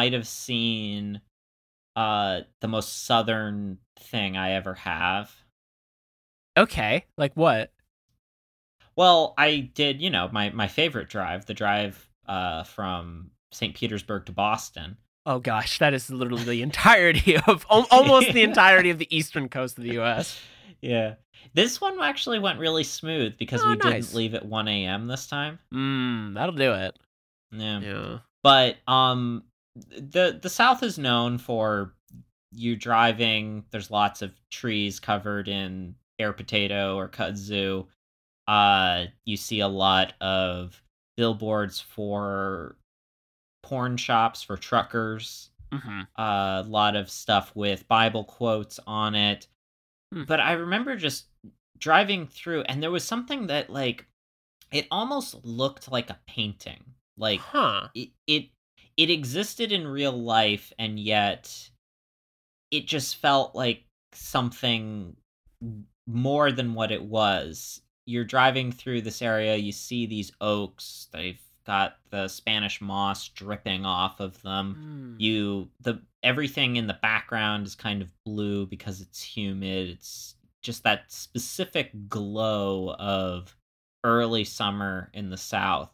Might have seen uh the most southern thing I ever have. Okay, like what? Well, I did, you know, my my favorite drive, the drive uh from St. Petersburg to Boston. Oh gosh, that is literally the entirety of almost the entirety of the eastern coast of the U.S. Yeah. This one actually went really smooth because Oh, we nice. didn't leave at 1 a.m. this time. Mmm, that'll do it. Yeah. Yeah. But um the the South is known for you driving, there's lots of trees covered in air potato or kudzu. Uh you see a lot of billboards for porn shops for truckers. Mm-hmm. a lot of stuff with Bible quotes on it. Hmm. But I remember just driving through, and there was something that, like, it almost looked like a painting. Like, Huh. it, it, it existed in real life, and yet it just felt like something more than what it was. You're driving through this area, you see these oaks, they've got the Spanish moss dripping off of them Mm. you the everything in the background is kind of blue because it's humid it's just that specific glow of early summer in the south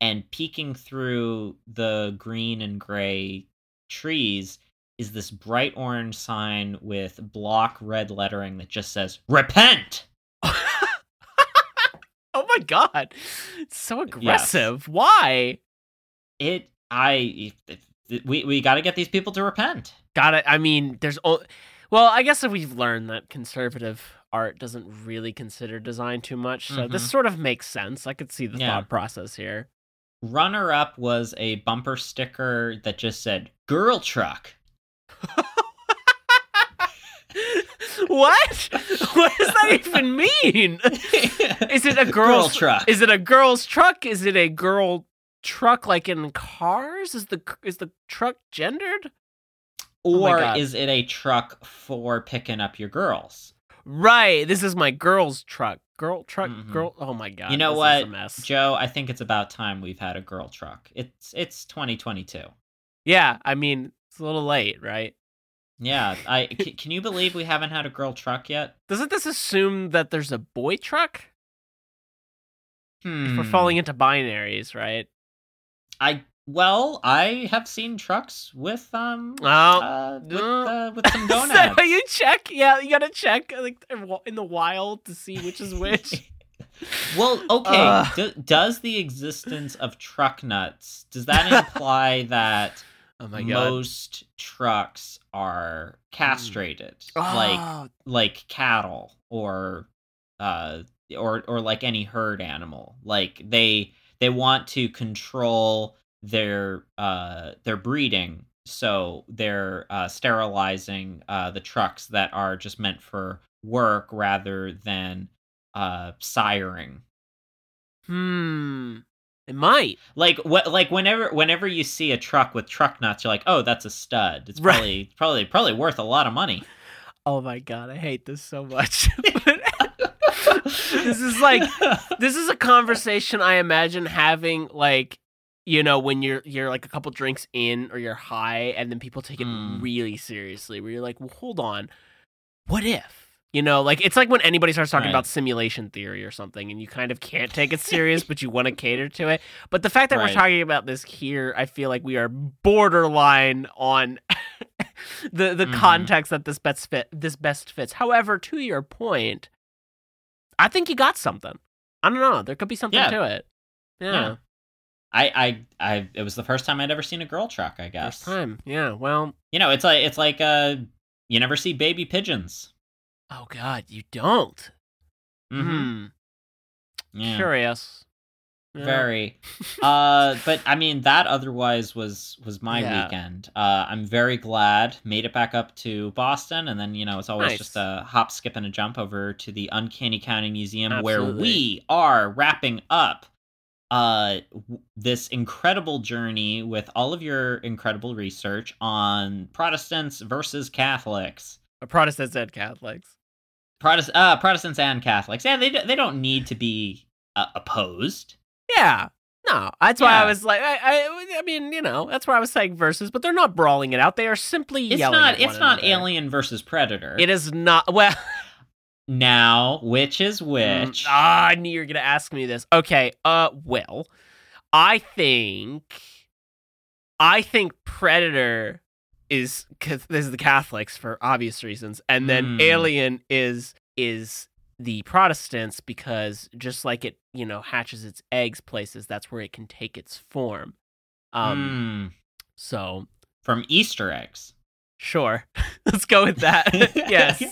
and peeking through the green and gray trees is this bright orange sign with block red lettering that just says repent oh my god, it's so aggressive. Why? it i we we got to get these people to repent Got it. I mean, there's o- well, I guess if we've learned that conservative art doesn't really consider design too much, so this Mhm. sort of makes sense. I could see the Yeah. thought process here. Runner up was a bumper sticker that just said girl truck what? What does that even mean? Is it a girl girl's truck? Is it a girl's truck? Is it a girl truck like in cars? Is the is the truck gendered? Oh or God. is it a truck for picking up your girls? Right. This is my girl's truck. Girl truck. Mhm. Girl. Oh my god. you know this what, Is a mess. Joe? I think it's about time we've had a girl truck. It's it's 2022. Yeah. I mean, it's a little late, right? Yeah, I c- can you believe we haven't had a girl truck yet? Doesn't this assume that there's a boy truck? Hmm. If we're falling into binaries, right? I well, I have seen trucks with um Oh. uh, with, uh, uh, with some donuts. how you check? Yeah, you gotta check like in the wild to see which is which. Well, okay. Ugh. do- does the existence of truck nuts does that imply that oh most trucks are castrated, like Oh, like cattle or uh or or like any herd animal? Like they they want to control their uh their breeding, so they're uh, sterilizing uh, the trucks that are just meant for work rather than uh siring. hmm. It might. like what like whenever whenever you see a truck with truck nuts you're like oh that's a stud it's Right. probably probably probably worth a lot of money Oh my god, I hate this so much. this is like this is a conversation I imagine having like you know when you're you're like a couple drinks in or you're high and then people take it Mm. really seriously where you're like well hold on what if you know like it's like when anybody starts talking Right. about simulation theory or something and you kind of can't take it serious but you want to cater to it but the fact that Right. we're talking about this here I feel like we are borderline on the the Mhm. context that this best fit this best fits however to your point I think you got something I don't know there could be something Yeah. to it yeah. Yeah. I, I I it was the first time I'd ever seen a girl truck I guess First time. Yeah. Well, you know it's like it's like uh you never see baby pigeons. Oh God, you don't. Mhm. Hmm. Yeah. Curious. Yeah. Very. uh, but I mean, that otherwise was was my Yeah. weekend. Uh, I'm very glad made it back up to Boston, and then you know it's always Nice. just a hop, skip, and a jump over to the Uncanny County Museum, where we are wrapping up uh this incredible journey with all of your incredible research on Protestants versus Catholics. Protestants and Catholics. Protest uh Protestants and Catholics. Yeah, they they don't need to be uh, opposed. Yeah. No, that's why I was like, I, I, I mean, you know, that's why I was saying versus, but they're not brawling it out. They are simply It's yelling. not at it's not another. Alien versus Predator. It is not. Well, Now, which is Mm, which? ah, I knew you were gonna ask me this. Okay. Uh. Well, I think. I think Predator is because this is the Catholics for obvious reasons, and then Mm. Alien is is the Protestants because just like it, you know, hatches its eggs places, that's where it can take its form. Um. Hmm, So from Easter eggs. Sure, let's go with that. yes.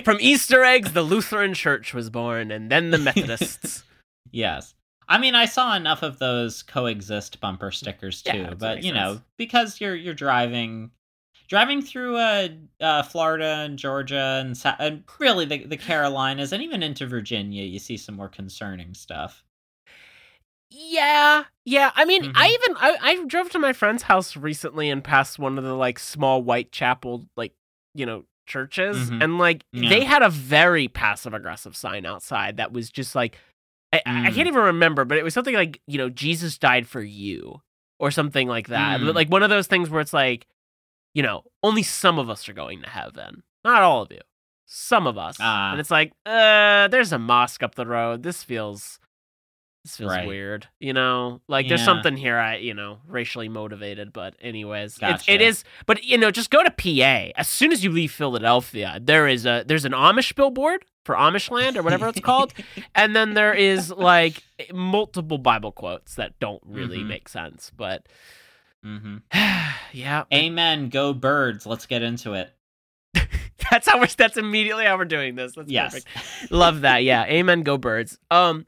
From Easter eggs, the Lutheran Church was born, and then the Methodists. yes. I mean, I saw enough of those coexist bumper stickers too, that but you know, sense. because you're you're driving driving through uh, uh Florida and Georgia and, and really the the Carolinas and even into Virginia, you see some more concerning stuff. Yeah, yeah. I mean, I Mhm. even I, I drove to my friend's house recently and passed one of the like small white chapel like you know churches, Mhm. and like Yeah. they had a very passive aggressive sign outside that was just like I, I Mm. can't even remember, but it was something like you know Jesus died for you or something like that. Mm. But like one of those things where it's like you know only some of us are going to heaven, not all of you, some of us, Ah. and it's like uh, there's a mosque up the road. This feels this feels Right. weird, you know. Like there's something here, I you know, racially motivated. But anyways, it's, it Gotcha. is. But you know, just go to PA as soon as you leave Philadelphia. There is a there's an Amish billboard for Amish land or whatever it's called, and then there is like multiple Bible quotes that don't really Mhm. make sense. But hmm yeah, Amen. Go birds. Let's get into it. that's how we're. That's immediately how we're doing this. That's yes. perfect. Love that. Yeah. Amen. Go birds. Um.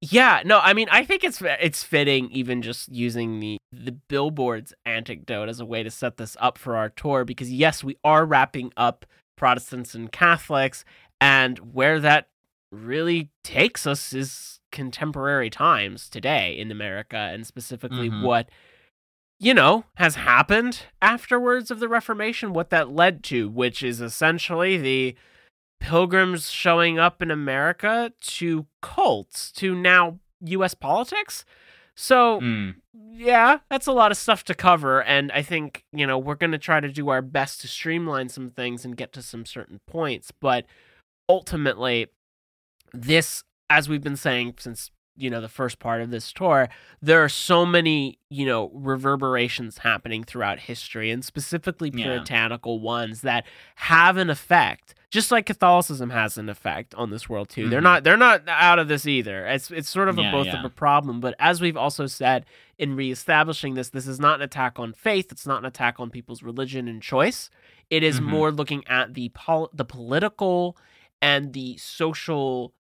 Yeah. No. I mean, I think it's it's fitting even just using the the billboards anecdote as a way to set this up for our tour because yes, we are wrapping up Protestants and Catholics, and where that really takes us is contemporary times today in America, and specifically Mhm. what you know, has happened afterwards of the Reformation, what that led to, which is essentially the pilgrims showing up in America to cults, to now US politics. So, Mm. yeah, that's a lot of stuff to cover. And I think, you know, we're going to try to do our best to streamline some things and get to some certain points. But ultimately, this, as we've been saying since, you know, the first part of this tour, there are so many, you know, reverberations happening throughout history and specifically Yeah. puritanical ones that have an effect. Just like Catholicism has an effect on this world too. They're Mhm. not they're not out of this either. It's it's sort of a Yeah, both yeah. of a problem, but as we've also said in reestablishing this, this is not an attack on faith, it's not an attack on people's religion and choice. It is Mhm. more looking at the pol- the political and the social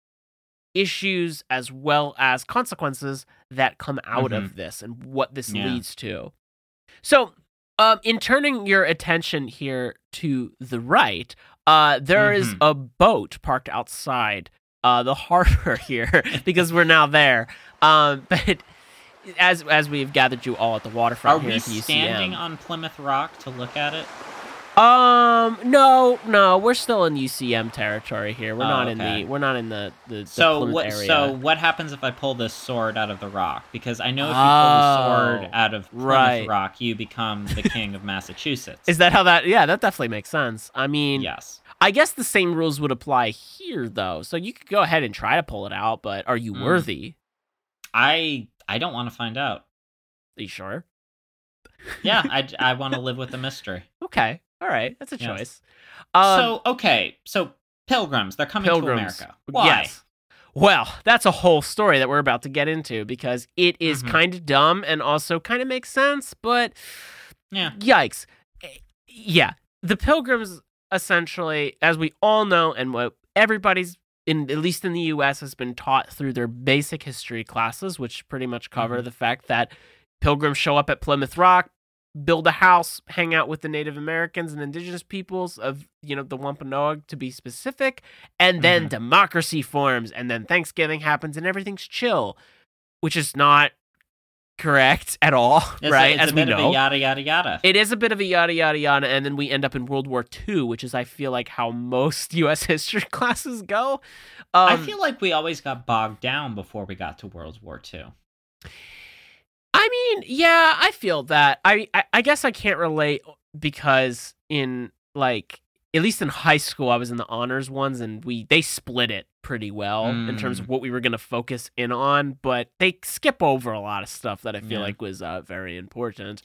issues as well as consequences that come out Mhm. of this and what this Yeah. leads to. So, um, in turning your attention here to the right, uh, there is Mhm. a boat parked outside uh, the harbor here because we're now there. Um, but as as we've gathered you all at the waterfront Are here we at the UCM, standing on Plymouth Rock to look at it? Um, no, no, we're still in UCM territory here. We're Oh, not in the we're not in the the, the So what? area. So what happens if I pull this sword out of the rock? Because I know if you pull the Oh, sword out of Plymouth right. Rock, you become the king of Massachusetts. Is that how that? Yeah, that definitely makes sense. I mean, yes. I guess the same rules would apply here, though. So you could go ahead and try to pull it out, but are you Mm. worthy? I I don't want to find out. Are you sure? Yeah, I I want to live with the mystery. Okay, all right, that's a Yes. choice. Um, so okay, so pilgrims, they're coming pilgrims. to America. Why? Yes. Well, that's a whole story that we're about to get into because it is Mhm. kind of dumb and also kind of makes sense, but Yeah. yikes. Eh, Yeah, the pilgrims essentially, as we all know, and what everybody's in at least in the US has been taught through their basic history classes, which pretty much cover Mhm. the fact that pilgrims show up at Plymouth Rock, build a house, hang out with the Native Americans and indigenous peoples of, you know, the Wampanoag to be specific, and then Mhm. democracy forms, and then Thanksgiving happens and everything's chill, which is not correct at all, It's a- right? it's As a we bit of know. a yada yada yada. It is a bit of a yada yada yada, and then we end up in World War II, which is I feel like how most U.S. history classes go. Um, I feel like we always got bogged down before we got to World War II. I mean, yeah, I feel that. I, I I guess I can't relate because in like at least in high school I was in the honors ones and we they split it pretty well in terms of Mm. what we were going to focus in on, but they skip over a lot of stuff that I feel Yeah. like was uh, very important.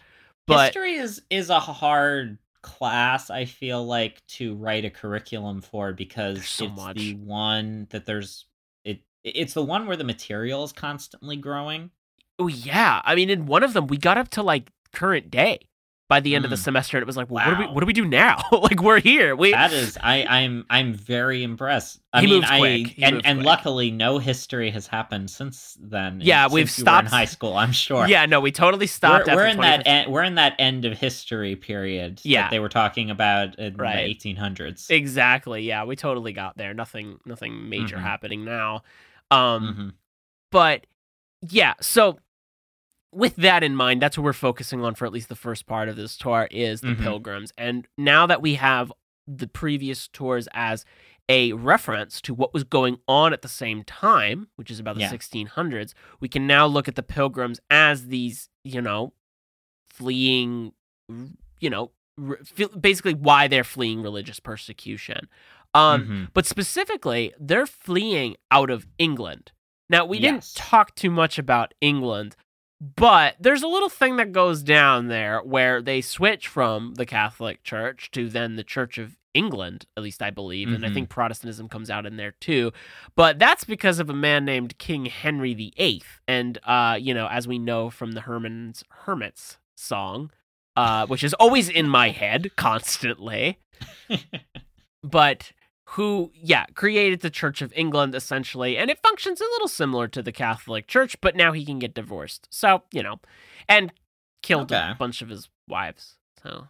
But History is is a hard class. I feel like to write a curriculum for because so it's much. the one that there's it. It's the one where the material is constantly growing. Oh yeah, I mean, in one of them, we got up to like current day by the end of the Mm. semester, and it was like, well, what do we what do we do now? like we're here. We That is, I, I'm, I'm very impressed. I He mean, moves I and and quick. luckily, no history has happened since then. Yeah, since we've stopped- in high school. I'm sure. yeah, no, we totally stopped. we're, we're in that en- we're in that end of history period. Yeah. that they were talking about in Right. the 1800s. exactly. Yeah, we totally got there. Nothing, nothing major Mhm. happening now. Um, Mhm. but yeah, so with that in mind, that's what we're focusing on for at least the first part of this tour is the Mhm. pilgrims. And now that we have the previous tours as a reference to what was going on at the same time, which is about the Yeah. 1600s, we can now look at the pilgrims as these, you know, fleeing, you know, basically why they're fleeing religious persecution. Um, Mhm. but specifically, they're fleeing out of England. Now, we Yes. didn't talk too much about England, but there's a little thing that goes down there where they switch from the Catholic Church to then the Church of England, at least I believe, and I Mhm. think Protestantism comes out in there too. But that's because of a man named King Henry VIII, and uh, you know, as we know from the Herman's Hermits song, uh, which is always in my head constantly but who, yeah, created the Church of England essentially, and it functions a little similar to the Catholic Church, but now he can get divorced. So, you know, and killed Okay. a bunch of his wives. So,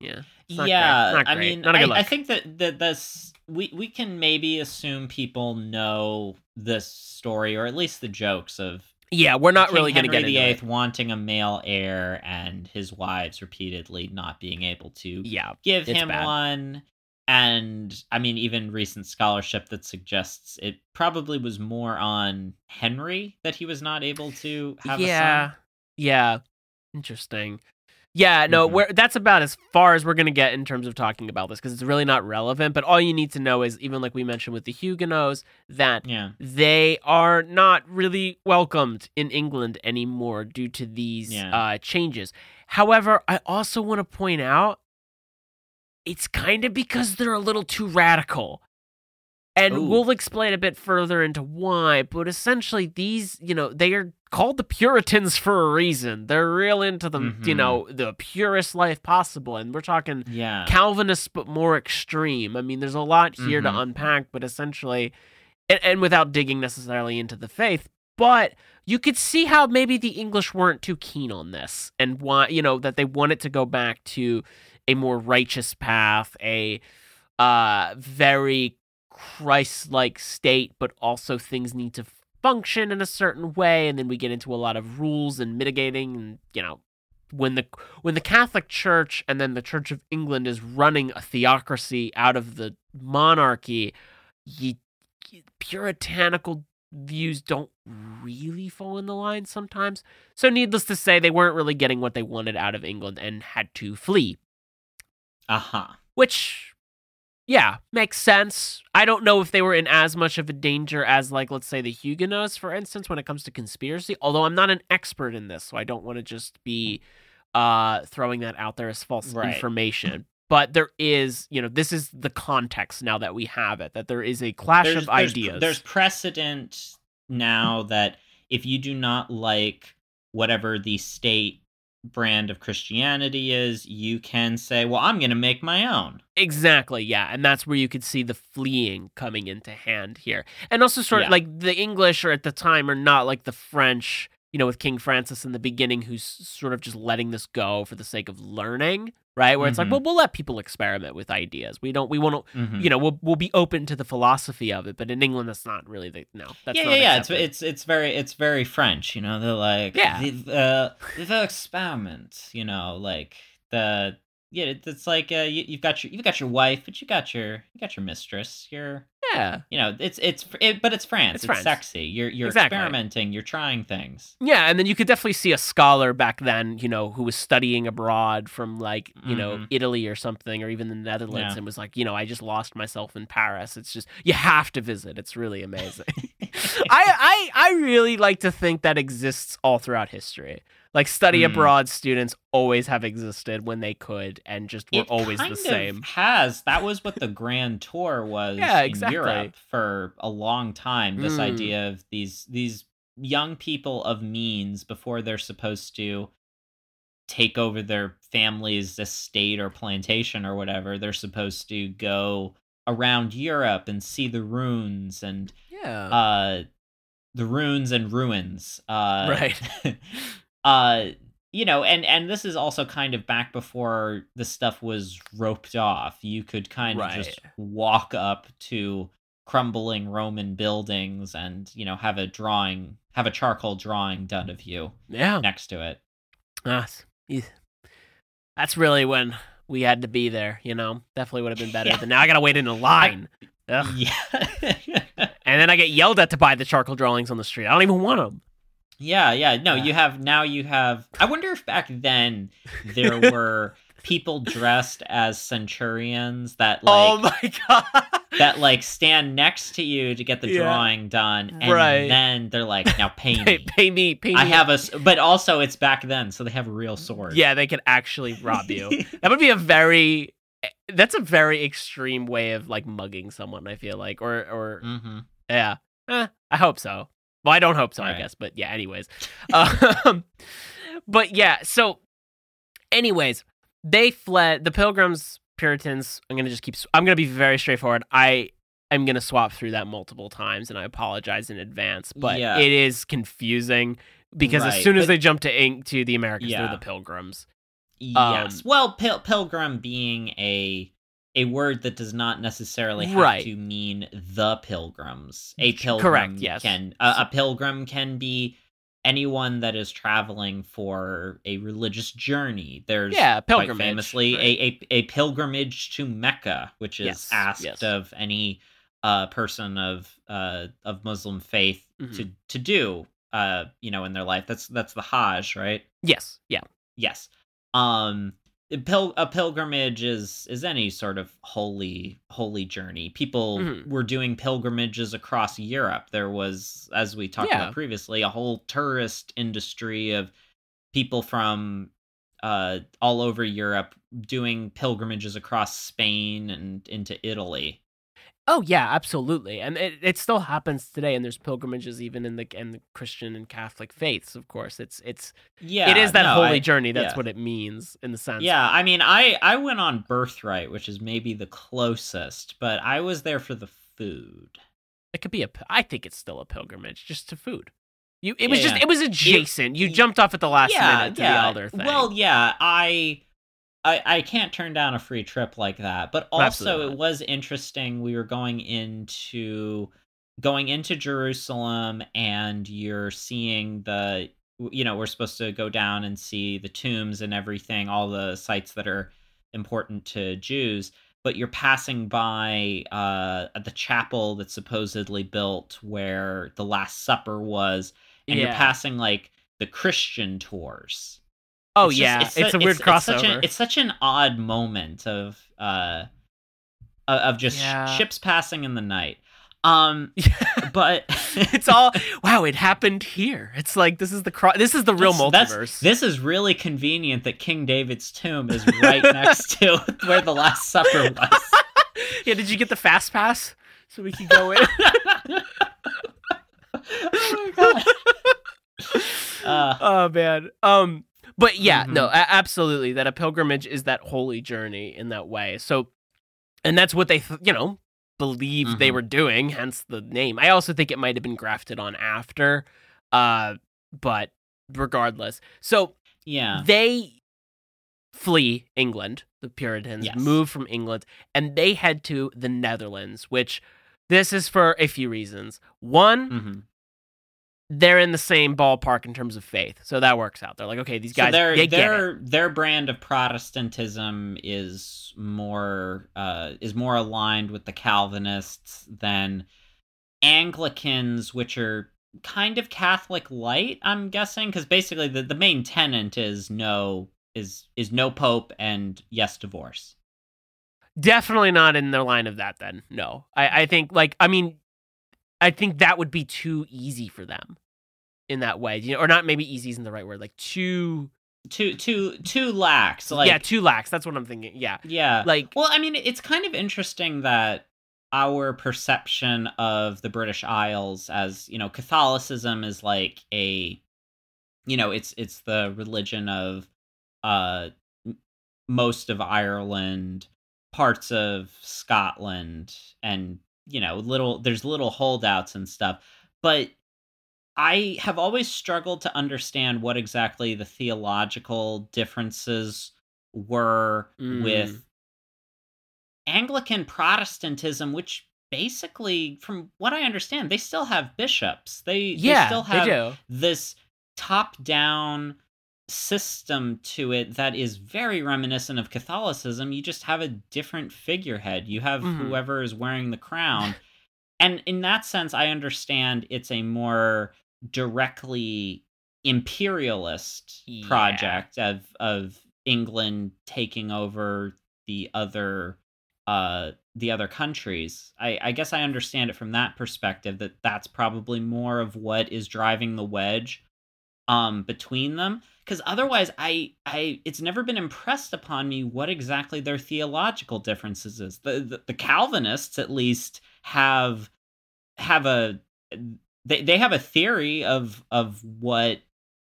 yeah. Yeah, I mean, I, I think that that this we we can maybe assume people know this story or at least the jokes of Yeah, we're not King really going to get VIII it. wanting a male heir and his wives repeatedly not being able to Yeah, give him bad. one. And I mean, even recent scholarship that suggests it probably was more on Henry that he was not able to have yeah, a son. yeah. Yeah. Interesting. Yeah, no, Mhm. we're, that's about as far as we're going to get in terms of talking about this because it's really not relevant. But all you need to know is, even like we mentioned with the Huguenots, that Yeah. they are not really welcomed in England anymore due to these Yeah. uh, changes. However, I also want to point out it's kind of because they're a little too radical. And Ooh. we'll explain a bit further into why, but essentially these, you know, they are called the Puritans for a reason. They're real into the, you Mhm. know, the purest life possible. And we're talking Yeah. Calvinist, but more extreme. I mean, there's a lot here to Mhm. unpack, but essentially, and, and without digging necessarily into the faith, but you could see how maybe the English weren't too keen on this and why, you know, that they wanted to go back to a more righteous path, a uh, very Christ like state, but also things need to function in a certain way. And then we get into a lot of rules and mitigating and, you know, when the when the Catholic Church and then the Church of England is running a theocracy out of the monarchy, you, puritanical views don't really fall in the line sometimes. So needless to say, they weren't really getting what they wanted out of England and had to flee, Uh-huh. which yeah, makes sense. I don't know if they were in as much of a danger as like let's say the Huguenots for instance when it comes to conspiracy, although I'm not an expert in this, so I don't want to just be uh throwing that out there as false Right. information. But there is, you know, this is the context now that we have it, that there is a clash there's, of there's- ideas. There's precedent now that if you do not like whatever the state brand of Christianity is, you can say, well, I'm going to make my own. Exactly, yeah. And that's where you could see the fleeing coming into hand here. And also, sort of Yeah. like the English are at the time are not like the French, you know, with King Francis in the beginning, who's sort of just letting this go for the sake of learning, right? Where it's like, Mhm. well, we'll let people experiment with ideas. We don't, we won't, Mhm. you know, we'll, we'll be open to the philosophy of it. But in England, that's not really the, no, that's yeah, not yeah, yeah. It's it's it's very it's very French. You know, they're like Yeah. the uh, the experiment. You know, like the yeah. It's like uh, you, you've got your you've got your wife, but you got your you got your mistress. You're yeah. you know it's it's it, but it's France. It's It's, France. sexy. You're you're Exactly. experimenting. You're trying things. Yeah, and then you could definitely see a scholar back then, you know, who was studying abroad from like, you know, Mhm. Italy or something, or even the Netherlands, Yeah. and was like, you know, I just lost myself in Paris. It's just you have to visit. It's really amazing. I, I I really like to think that exists all throughout history. Like study Mm. abroad students always have existed when they could and just were it always the same. Has that was what the Grand Tour was Yeah, in exactly. Europe for a long time. This Mm. idea of these these young people of means before they're supposed to take over their family's estate or plantation or whatever, they're supposed to go around Europe and see the ruins and Yeah. uh the ruins and ruins. Uh Right. uh you know and and this is also kind of back before the stuff was roped off you could kind of just walk up to crumbling roman buildings and you know have a drawing have a charcoal drawing done of you yeah. next to it That's. That's really when we had to be there, you know? Definitely would have been better Yeah. than now I gotta wait in a line. Ugh. yeah And then I get yelled at to buy the charcoal drawings on the street. I don't even want them. Yeah yeah no Yeah. you have now you have i wonder if back then there were people dressed as centurions that like oh my god. that like stand next to you to get the Yeah. drawing done and Right. then they're like now pay pay, me pay me, pay me. i have a but also it's back then so they have a real sword Yeah, they could actually rob you. that would be a very that's a very extreme way of like mugging someone, I feel like. Or or hmm yeah. Eh, I hope so. Well, I don't hope so, I Right. guess, but yeah, anyways. um, but yeah, so anyways, they fled the pilgrims, Puritans. I'm gonna just keep. I'm gonna be very straightforward. I am gonna swap through that multiple times, and I apologize in advance. But Yeah. it is confusing because as soon as but- they jump to ink to the Americans, Yeah. they're the pilgrims. yes Um, well pil- pilgrim being a a word that does not necessarily have Right. to mean the pilgrims a pilgrim Correct, yes. can a, a pilgrim can be anyone that is traveling for a religious journey there's Yeah, quite pilgrimage. famously right. a, a a pilgrimage to Mecca, which is Yes, asked yes. of any uh, person of uh, of Muslim faith Mhm. to to do uh, you know in their life. That's that's the Hajj, right? yes, yeah, Yes. Um, pil- a pilgrimage is is any sort of holy holy journey. People Mhm. were doing pilgrimages across Europe. There was, as we talked Yeah. about previously, a whole tourist industry of people from uh, all over Europe doing pilgrimages across Spain and into Italy. Oh yeah, absolutely, and it, it still happens today. And there's pilgrimages even in the in the Christian and Catholic faiths. Of course, it's it's Yeah, it is that no, holy I- journey. That's yeah. what it means in the sense. Yeah, I mean, I I went on Birthright, which is maybe the closest, but I was there for the food. it could be a. I think it's still a pilgrimage, just to food. You, it was Yeah, just yeah. it was adjacent. you jumped off at the last minute to the other thing. Well, yeah, I, I I can't turn down a free trip like that. But also, it was interesting. We were going into going into Jerusalem, and you're seeing the. You know, we're supposed to go down and see the tombs and everything, all the sites that are important to Jews. But you're passing by uh, the chapel that's supposedly built where the Last Supper was, and you're passing like the Christian tours. Oh It's just- yeah, it's, su- a weird It's crossover. such, a, it's such an odd moment of uh of just Yeah. ships passing in the night. Um, but it's all wow. It happened here. It's like this is the cro- this is the real That's- that's- multiverse. this is really convenient that King David's tomb is right next to where the Last Supper was. yeah, did you get the fast pass so we can go in? oh my god. Uh, oh man. Um But yeah, no, Mhm. a- absolutely. That a pilgrimage is that holy journey in that way. So, and that's what they, th- you know, believed they Mhm. were doing. Hence the name. I also think it might have been grafted on after, uh, but regardless. So Yeah. they flee England. The Puritans Yes. move from England and they head to the Netherlands, which this is for a few reasons. One, hmm they're in the same ballpark in terms of faith, so that works out. They're like, okay, these guys, so their their their brand of Protestantism is more uh, is more aligned with the Calvinists than Anglicans, which are kind of Catholic light. I'm guessing because basically the, the main tenant is no is is no pope and yes divorce. Definitely not in the line of that. Then no, I, I think like I mean, I think that would be too easy for them in that way, you know, or not. Maybe easy isn't the right word. Like too, Too too too lax. Like yeah, too lax. That's what I'm thinking. Yeah, yeah. like Well, I mean, it's kind of interesting that our perception of the British Isles as, you know, Catholicism is like a you know, it's it's the religion of uh most of Ireland, parts of Scotland and, you know, little there's little holdouts and stuff. But I have always struggled to understand what exactly the theological differences were Mm. with Anglican Protestantism, which basically, from what I understand, they still have bishops. They, yeah, they still have they this top down system to it that is very reminiscent of Catholicism. You just have a different figurehead. You have Mhm. whoever is wearing the crown. and in that sense, I understand it's a more directly imperialist Yeah. project of of England taking over the other uh the other countries. I, I guess I understand it from that perspective that that's probably more of what is driving the wedge um between them because otherwise I I it's never been impressed upon me what exactly their theological differences is. The the, the Calvinists at least have have a they they have a theory of of what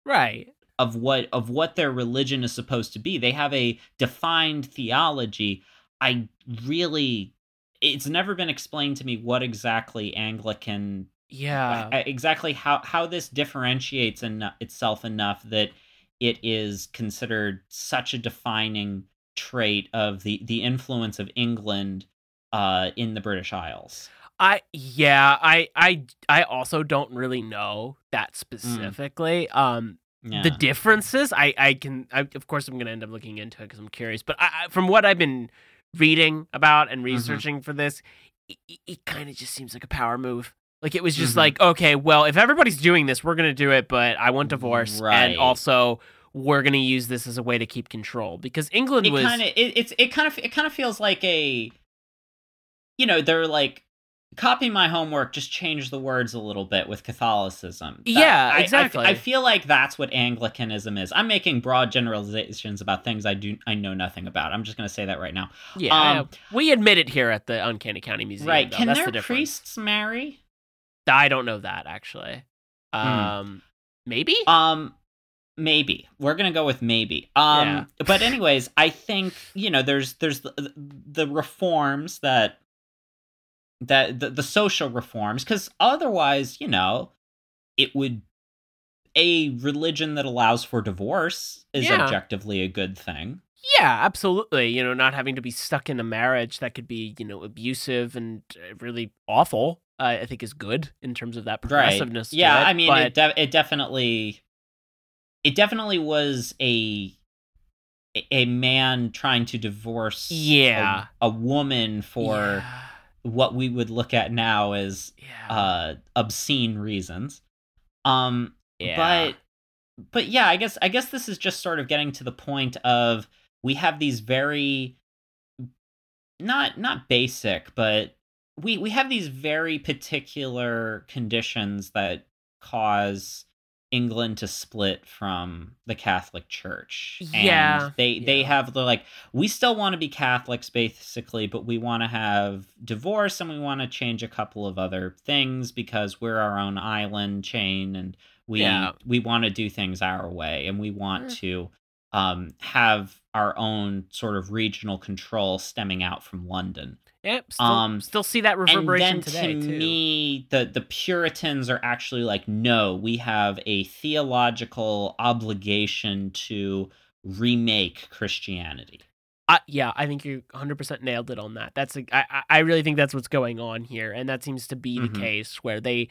Right. of what of what their religion is supposed to be. They have a defined theology. I really it's never been explained to me what exactly Anglican Yeah. exactly how how this differentiates en- itself enough that it is considered such a defining trait of the the influence of England uh in the British Isles. I yeah, I I I also don't really know that specifically. Um Yeah. the differences I I can I, of course I'm going to end up looking into it cuz I'm curious, but I, I, from what I've been reading about Mm-hmm. and researching for this, it, it kind of just seems like a power move. Like it was just Mhm. like, okay, well, if everybody's doing this, we're going to do it, but I want divorce Right. and also we're going to use this as a way to keep control because England it was kind of it, it's it kind of it kind of feels like a you know they're like copy my homework just change the words a little bit with catholicism That- Yeah, I- I- exactly. I, feel like that's what anglicanism is i'm making broad generalizations about things i do i know nothing about i'm just going to say that right now yeah, um, we admit it here at the Uncanny County Museum. right though. can That's their the priests marry I don't know that actually. Um, maybe. Um, maybe we're gonna go with maybe. Um, but anyways, I think you know there's there's the, the reforms that that the, the social reforms because otherwise you know it would a religion that allows for divorce is Yeah. objectively a good thing. yeah, absolutely. You know, not having to be stuck in a marriage that could be you know abusive and uh, really awful. Uh, I think is good in terms of that progressiveness. to Yeah, it, I mean but it, de- it definitely it definitely was a a man trying to divorce a- Yeah. a, woman for yeah, what we would look at now as yeah, uh obscene reasons um yeah. but but yeah i guess i guess this is just sort of getting to the point of we have these very not not basic but we we have these very particular conditions that cause England to split from the Catholic Church. Yeah, And they they yeah. have the like we still want to be Catholics basically, but we want to have divorce and we want to change a couple of other things because we're our own island chain and we Yeah. we want to do things our way and we want Eh. to um, have our own sort of regional control stemming out from London. Yep. Still, Um, still see that reverberation And then today to too. me, the the Puritans are actually like, no, we have a theological obligation to remake Christianity. I, yeah, I think you 100% nailed it on that. That's a, I, I- really think that's what's going on here, and that seems to be Mhm. the case where they,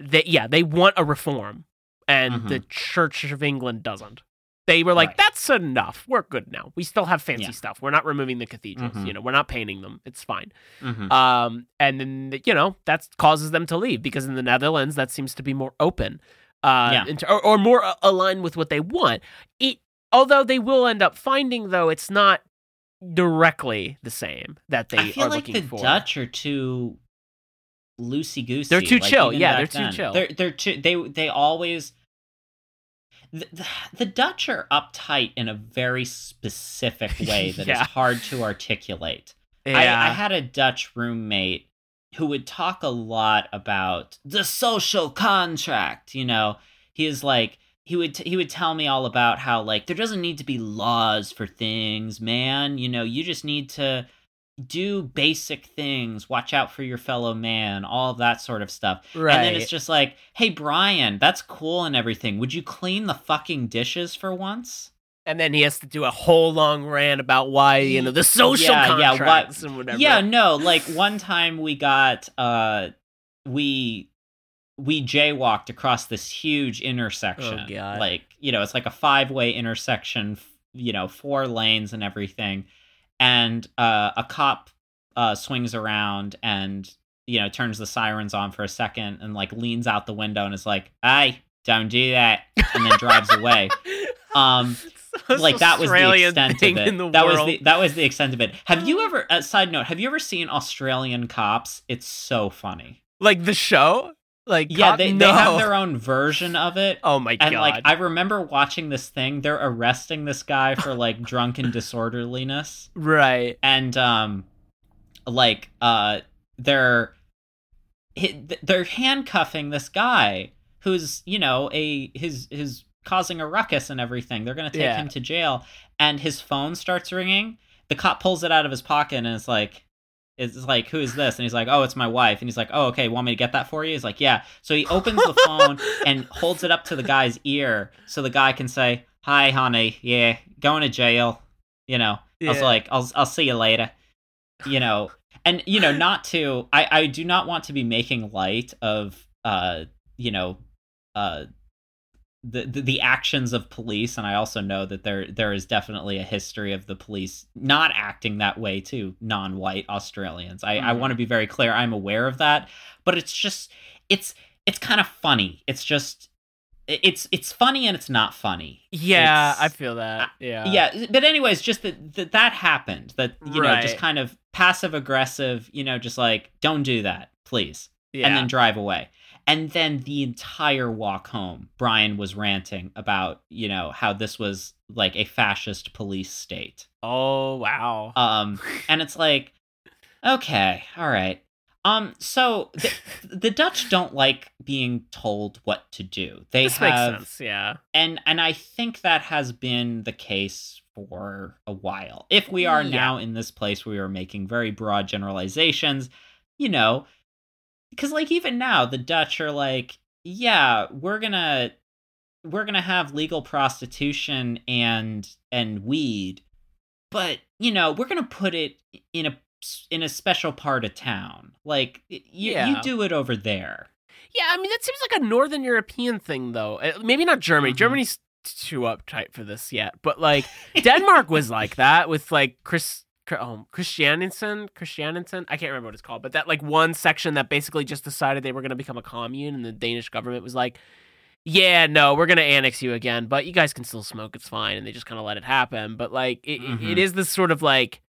they yeah, they want a reform, and the Mhm. Church of England doesn't. They were like, Right. "That's enough. We're good now. We still have fancy Yeah. stuff. We're not removing the cathedrals. Mhm. You know, we're not painting them. It's fine." Mhm. Um, and then you know that causes them to leave because in the Netherlands that seems to be more open, uh, Yeah. or, or more a- aligned with what they want. It, although they will end up finding though it's not directly the same that they I feel are like looking the for. Dutch are too loosey goosey. They're too chill. Yeah, they're too chill. They're they're too. They they always. The, the, the Dutch are uptight in a very specific way that is Yeah. hard to articulate. yeah, I, I had a Dutch roommate who would talk a lot about the social contract. You know, he is like he would he would tell me all about how like there doesn't need to be laws for things, man. You know, you just need to do basic things, watch out for your fellow man, all of that sort of stuff. right. And then it's just like, hey Brian, that's cool and everything. Would you clean the fucking dishes for once? and then he has to do a whole long rant about why you know the social Yeah, yeah, what- contracts and whatever. Yeah, no, like one time we got uh we we jaywalked across this huge intersection. Oh, God. Like, you know, it's like a five-way intersection, you know, four lanes and everything. And uh a cop uh swings around and you know, turns the sirens on for a second and like leans out the window and is like, "Hey, don't do that." And then drives away. Um like that was the extent of it. that world. was the that was the extent of it. Have you ever? Uh, side note: Have you ever seen Australian Cops? It's so funny. like the show. Like Yeah, cop- they, no. they have their own version of it. Oh my And god! like I remember watching this thing, they're arresting this guy for like drunken disorderliness, right. and um, like uh, they're they're handcuffing this guy who's you know a his his causing a ruckus and everything. They're gonna take Yeah. him to jail, and his phone starts ringing. The cop pulls it out of his pocket and is like, "It's like who is this?" And he's like, "Oh, it's my wife." And he's like, "Oh, okay. Want me to get that for you?" He's like, "Yeah." So he opens the phone and holds it up to the guy's ear so the guy can say, "Hi, honey. Yeah, going to jail." You know. I was like, "I'll I'll see you later." You know, and you know, not to I I do not want to be making light of uh you know uh the, the the actions of police and I also know that there there is definitely a history of the police not acting that way to non-white Australians. I I Mhm. want to be very clear I'm aware of that, but it's just it's it's kind of funny. It's just it's it's funny and it's not funny. Yeah, It's- I feel that. Yeah. yeah but anyways just that that, that happened that you know just kind of passive aggressive you know just like don't do that please Yeah. and then drive away and then the entire walk home brian was ranting about you know how this was like a fascist police state oh wow. um and it's like okay all right um so the, the dutch don't like being told what to do they this have makes sense. Yeah. and and I think that has been the case for a while. If we are Yeah. now in this place where we are making very broad generalizations, you know, because like even now the Dutch are like, yeah, we're gonna we're gonna have legal prostitution and and weed, but you know we're gonna put it in a in a special part of town. Like y- you Yeah. you do it over there. Yeah, I mean that seems like a Northern European thing, though. Uh, Maybe not Germany. Mhm. Germany's too uptight for this yet, but like Denmark was like that with like Chris. Um, Christiansen, Christiansen, I can't remember what it's called, but that like one section that basically just decided they were going to become a commune, and the Danish government was like, "Yeah, no, we're going to annex you again, but you guys can still smoke, it's fine," and they just kind of let it happen. But like, it, it- Mhm. it is this sort of like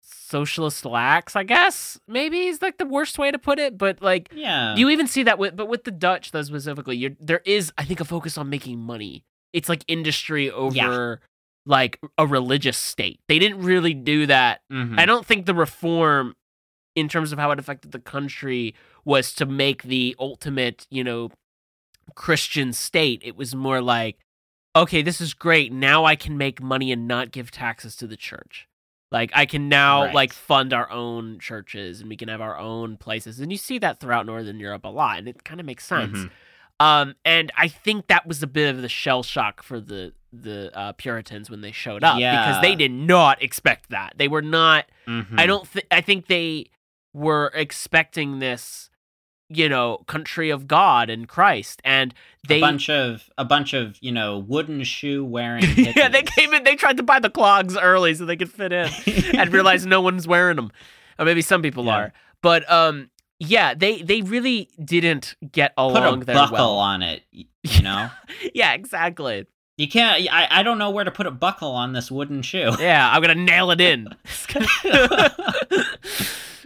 socialist lax, I guess. Maybe is like the worst way to put it, but like Yeah. you even see that with, but with the Dutch, though specifically, you're, there is, I think, a focus on making money. It's like industry over like a religious state. They didn't really do that. Mhm. I don't think the reform, in terms of how it affected the country, was to make the ultimate, you know, Christian state. It was more like, okay, this is great. Now I can make money and not give taxes to the church. Like I can now Right. like fund our own churches and we can have our own places. And you see that throughout Northern Europe a lot, and it kind of makes sense. Mhm. Um, and I think that was a bit of the shell shock for the the uh, Puritans when they showed up because they did not expect that. They were not. Mhm. I don't. Th- I think they were expecting this, you know, country of God and Christ, and they a bunch of a bunch of you know wooden shoe wearing. yeah, they came in. They tried to buy the clogs early so they could fit in, and realized no one's wearing them, or maybe some people Yeah. are. But um, yeah, they they really didn't get put along a there buckle well. on it. You know, Yeah, exactly. You can't. I, I don't know where to put a buckle on this wooden shoe. Yeah, I'm gonna nail it in.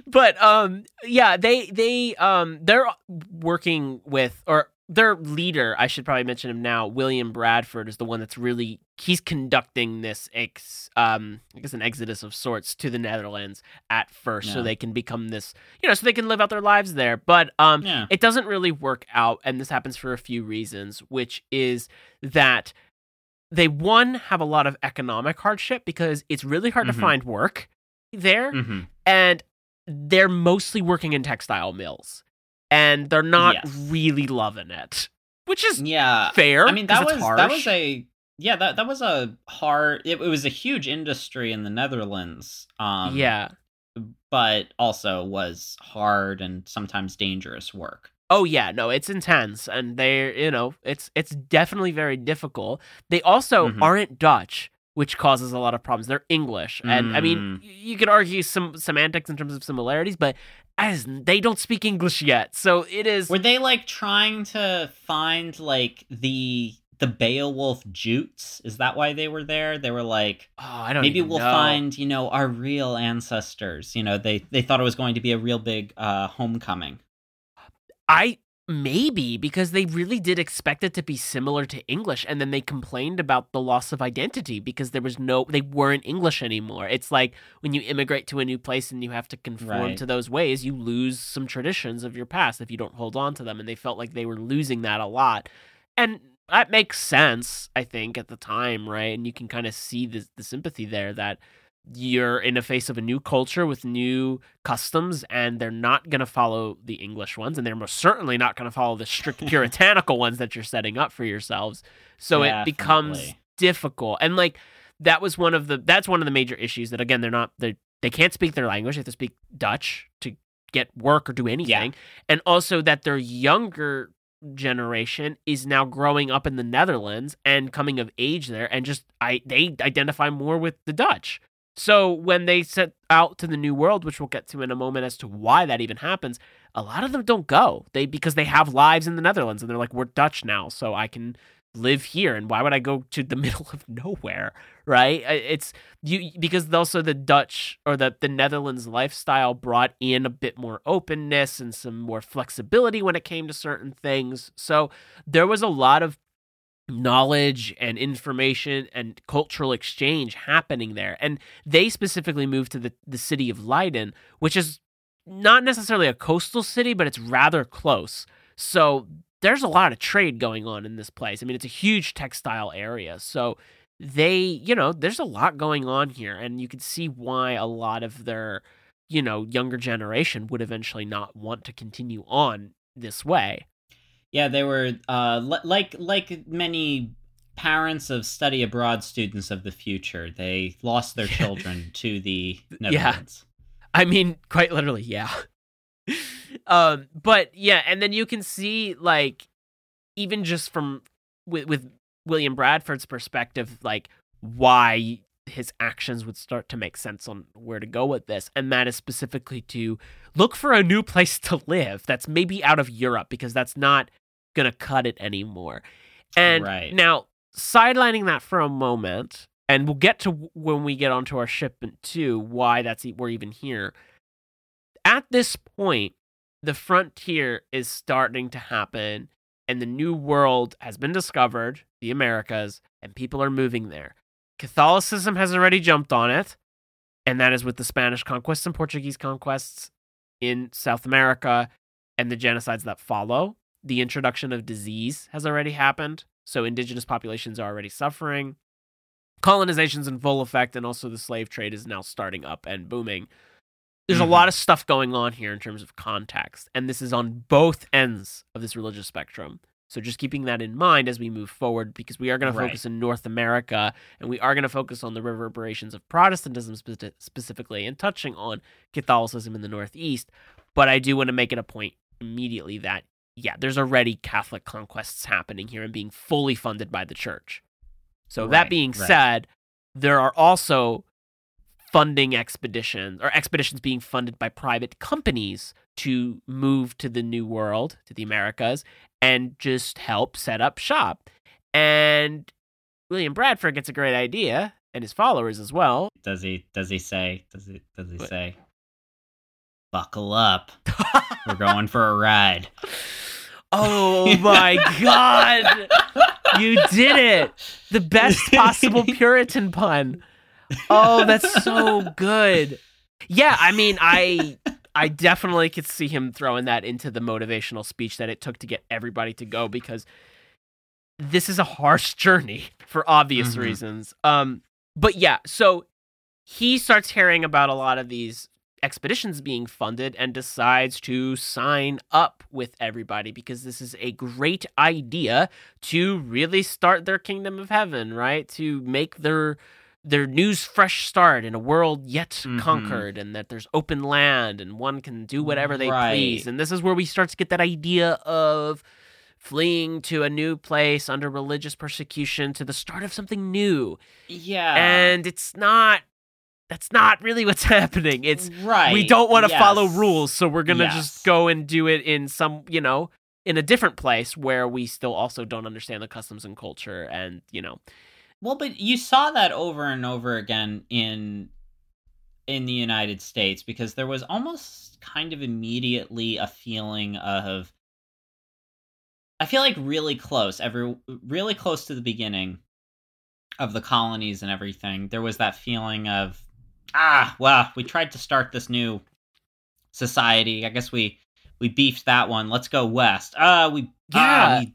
but um, yeah, they they um they're working with or their leader. I should probably mention him now. William Bradford is the one that's really he's conducting this ex um I guess an exodus of sorts to the Netherlands at first, so they can become this you know so they can live out their lives there. But um, yeah. it doesn't really work out and this happens for a few reasons which is that they one have a lot of economic hardship because it's really hard Mhm. to find work there hmm and they're mostly working in textile mills and they're not Yes. really loving it which is Yeah. fair I mean that was harsh. that was a yeah that that was a hard. It, it was a huge industry in the Netherlands. Um, yeah but also was hard and sometimes dangerous work. Oh yeah, no, it's intense and they're, you know, it's it's definitely very difficult. They also Mhm. aren't Dutch, which causes a lot of problems. They're English. And I mean, Mm. you could argue some semantics in terms of similarities, but as they don't speak English yet. So it is Were they like trying to find like the the Beowulf jutes? Is that why they were there? They were like, Oh, I don't know. maybe we'll know. find you know our real ancestors. You know, they they thought it was going to be a real big uh, homecoming. I maybe because they really did expect it to be similar to English and then they complained about the loss of identity because there was no they weren't English anymore. It's like when you immigrate to a new place and you have to conform Right. to those ways, you lose some traditions of your past if you don't hold on to them and they felt like they were losing that a lot. And that makes sense, I think, at the time, right? And you can kind of see the the sympathy there that you're in the face of a new culture with new customs and they're not going to follow the English ones and they're most certainly not going to follow the strict puritanical ones that you're setting up for yourselves. So it becomes difficult. And like that was one of the that's one of the major issues that again they're not they they can't speak their language, they have to speak Dutch to get work or do anything. And also that their younger generation is now growing up in the Netherlands and coming of age there and just I they identify more with the Dutch. So when they set out to the new world, which we'll get to in a moment as to why that even happens, a lot of them don't go. They because they have lives in the Netherlands and they're like, we're Dutch now, so I can live here. And why would I go to the middle of nowhere? Right? It's you because also the Dutch or the the Netherlands lifestyle brought in a bit more openness and some more flexibility when it came to certain things. So there was a lot of knowledge and information and cultural exchange happening there. And they specifically moved to the, the city of Leiden, which is not necessarily a coastal city, but it's rather close. So there's a lot of trade going on in this place. I mean, it's a huge textile area. So they, you know, there's a lot going on here. And you can see why a lot of their, you know, younger generation would eventually not want to continue on this way. Yeah, they were uh, li- like like many parents of study abroad students of the future. They lost their children to the Yeah. I mean, quite literally, yeah. um, but yeah, and then you can see like even just from with with William Bradford's perspective, like why his actions would start to make sense on where to go with this, and that is specifically to look for a new place to live that's maybe out of Europe because that's not gonna cut it anymore. And Right. now sidelining that for a moment, and we'll get to when we get onto our shipment too, why that's we're even here. At this point, the frontier is starting to happen, and the new world has been discovered, the Americas, and people are moving there. Catholicism has already jumped on it, and that is with the Spanish conquests and Portuguese conquests in South America and the genocides that follow. The introduction of disease has already happened. So indigenous populations are already suffering. Colonization's in full effect, and also the slave trade is now starting up and booming. There's Mhm. a lot of stuff going on here in terms of context, and this is on both ends of this religious spectrum. So just keeping that in mind as we move forward, because we are going to Right. focus in North America, and we are going to focus on the reverberations of Protestantism spe- specifically, and touching on Catholicism in the Northeast. But I do want to make it a point immediately that yeah, there's already Catholic conquests happening here and being fully funded by the church. So that being right. said, there are also funding expeditions or expeditions being funded by private companies to move to the new world, to the Americas, and just help set up shop. And William Bradford gets a great idea, and his followers as well. Does he? Does he say? Does he? Does he What? say? Buckle up. We're going for a ride. oh my god! You did it! The best possible Puritan pun. Oh, that's so good. Yeah, I mean, I I definitely could see him throwing that into the motivational speech that it took to get everybody to go because this is a harsh journey for obvious Mhm. reasons. Um but yeah, so he starts hearing about a lot of these expeditions being funded and decides to sign up with everybody because this is a great idea to really start their kingdom of heaven, right? To make their their news fresh start in a world yet Mhm. conquered and that there's open land and one can do whatever they Right. please. And this is where we start to get that idea of fleeing to a new place under religious persecution to the start of something new. Yeah. and it's not that's not really what's happening. It's right. we don't want to follow rules, so we're gonna Yes. just go and do it in some, you know, in a different place where we still also don't understand the customs and culture, and you know, Well, but you saw that over and over again in in the United States because there was almost kind of immediately a feeling of I feel like really close, every really close to the beginning of the colonies and everything. There was that feeling of ah, well, we tried to start this new society. I guess we we beefed that one. Let's go west. Uh we ah, Yeah. we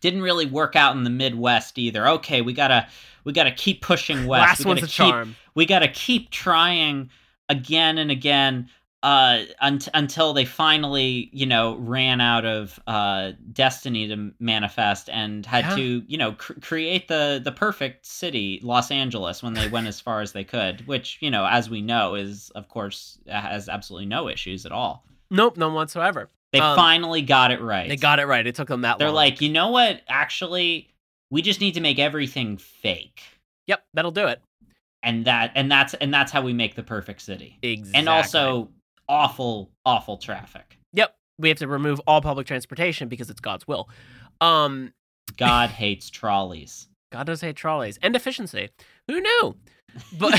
didn't really work out in the Midwest either. Okay, we gotta we gotta keep pushing west. last we one's gotta a keep, charm. We gotta keep trying again and again uh unt- until they finally you know ran out of uh destiny to manifest and had Yeah. to you know cr- create the the perfect city los angeles when they went as far as they could which you know as we know is of course has absolutely no issues at all Nope, none whatsoever. They Um, finally got it right They got it right. It took them that long. they're long. like you know what actually we just need to make everything fake yep, that'll do it. and that and that's and that's how we make the perfect city Exactly. and also awful awful traffic yep, we have to remove all public transportation because it's God's will. Um, god hates trolleys God does hate trolleys and efficiency. Who knew? But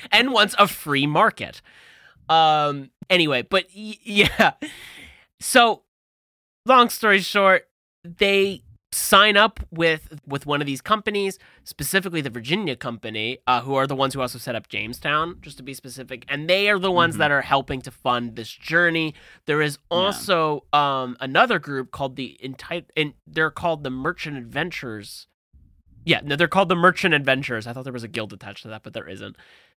and wants a free market. Um. Anyway, but y- yeah. So, long story short, they sign up with with one of these companies, specifically the Virginia company, uh, who are the ones who also set up Jamestown, just to be specific, and they are the ones Mhm. that are helping to fund this journey. There is Yeah. also um another group called the enti- and they're called the Merchant Adventurers. Yeah, no, they're called the Merchant Adventurers. I thought there was a guild attached to that, but there isn't.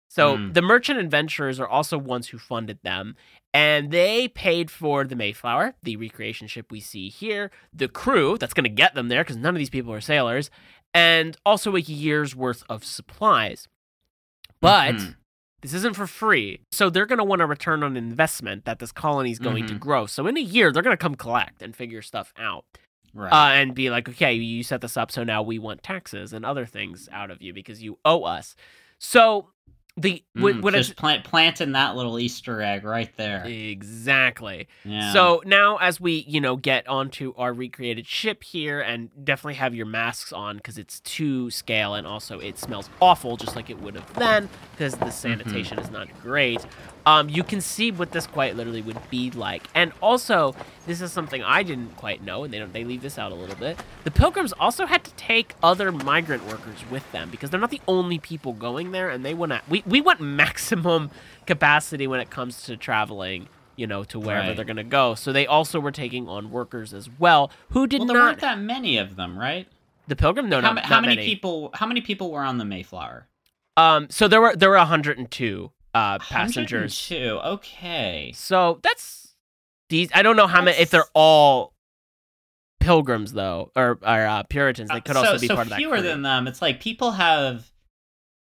So Mm. the Merchant Adventurers are also ones who funded them, and they paid for the Mayflower, the recreation ship we see here, the crew that's going to get them there because none of these people are sailors, and also a year's worth of supplies. But Mhm. this isn't for free, so they're going to want a return on investment that this colony is going to Mhm. grow. So in a year, they're going to come collect and figure stuff out right uh, and be like, okay, you set this up, so now we want taxes and other things out of you because you owe us. So the what, Mm, what just is plant planting that little easter egg right there exactly. yeah So now, as we you know get onto our recreated ship here, and definitely have your masks on because it's to scale, and also it smells awful, just like it would have then, because the sanitation is not great. Um, you can see what this quite literally would be like, and also this is something I didn't quite know, and they don't they leave this out a little bit. The pilgrims also had to take other migrant workers with them because they're not the only people going there, and they want to we we want maximum capacity when it comes to traveling you know, to wherever Right. they're going to go. So they also were taking on workers as well who did well there not. weren't that many of them right The Pilgrim? No, how, not, how not many, many people? How many people were on the Mayflower? Um, so there were there were 102 uh passengers. 102. Okay. So that's these. I don't know how many if they're all pilgrims though, or or uh, Puritans. They could Uh, also be so part of that. fewer crew. than them. It's like people have,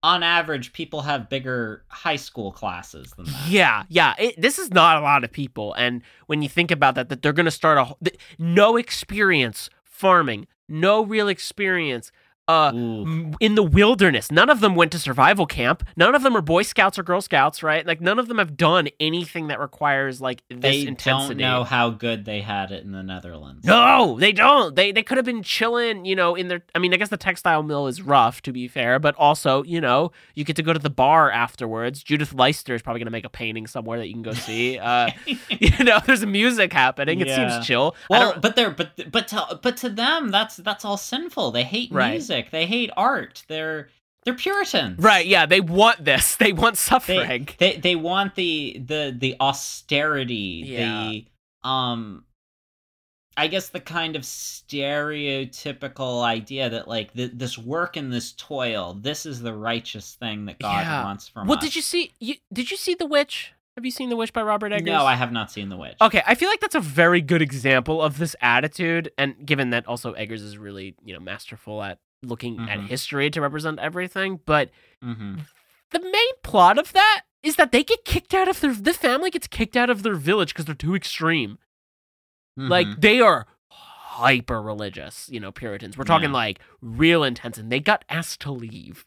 on average, people have bigger high school classes than that. Yeah, yeah. It, this is not a lot of people, and when you think about that, that they're going to start a th- no experience farming, no real experience. Uh, Ooh. in the wilderness. None of them went to survival camp. None of them are Boy Scouts or Girl Scouts, right? Like none of them have done anything that requires like this They intensity. don't know how good they had it in the Netherlands. No, they don't. They they could have been chilling, you know, in their I mean, I guess the textile mill is rough to be fair, but also, you know, you get to go to the bar afterwards. Judith Leyster is probably going to make a painting somewhere that you can go see. Uh, you know, there's music happening. It Yeah. seems chill. Well, but they're but but to but to them that's that's all sinful. They hate Right. music. They hate art. They're they're Puritans. right, yeah, they want this. They want They, suffering. they they want the the the austerity. Yeah. The um I guess the kind of stereotypical idea that like th- this work and this toil, this is the righteous thing that God Yeah. wants from well, us. did you see you, did you see The Witch? Have you seen The Witch by Robert Eggers? No, I have not seen The Witch. Okay, I feel like that's a very good example of this attitude, and given that also Eggers is really, you know, masterful at looking at Mhm. history to represent everything, but hmm the main plot of that is that they get kicked out of their the family gets kicked out of their village because they're too extreme. Mm-hmm. Like they are hyper religious, you know, Puritans. We're talking Yeah. like real intense, and they got asked to leave.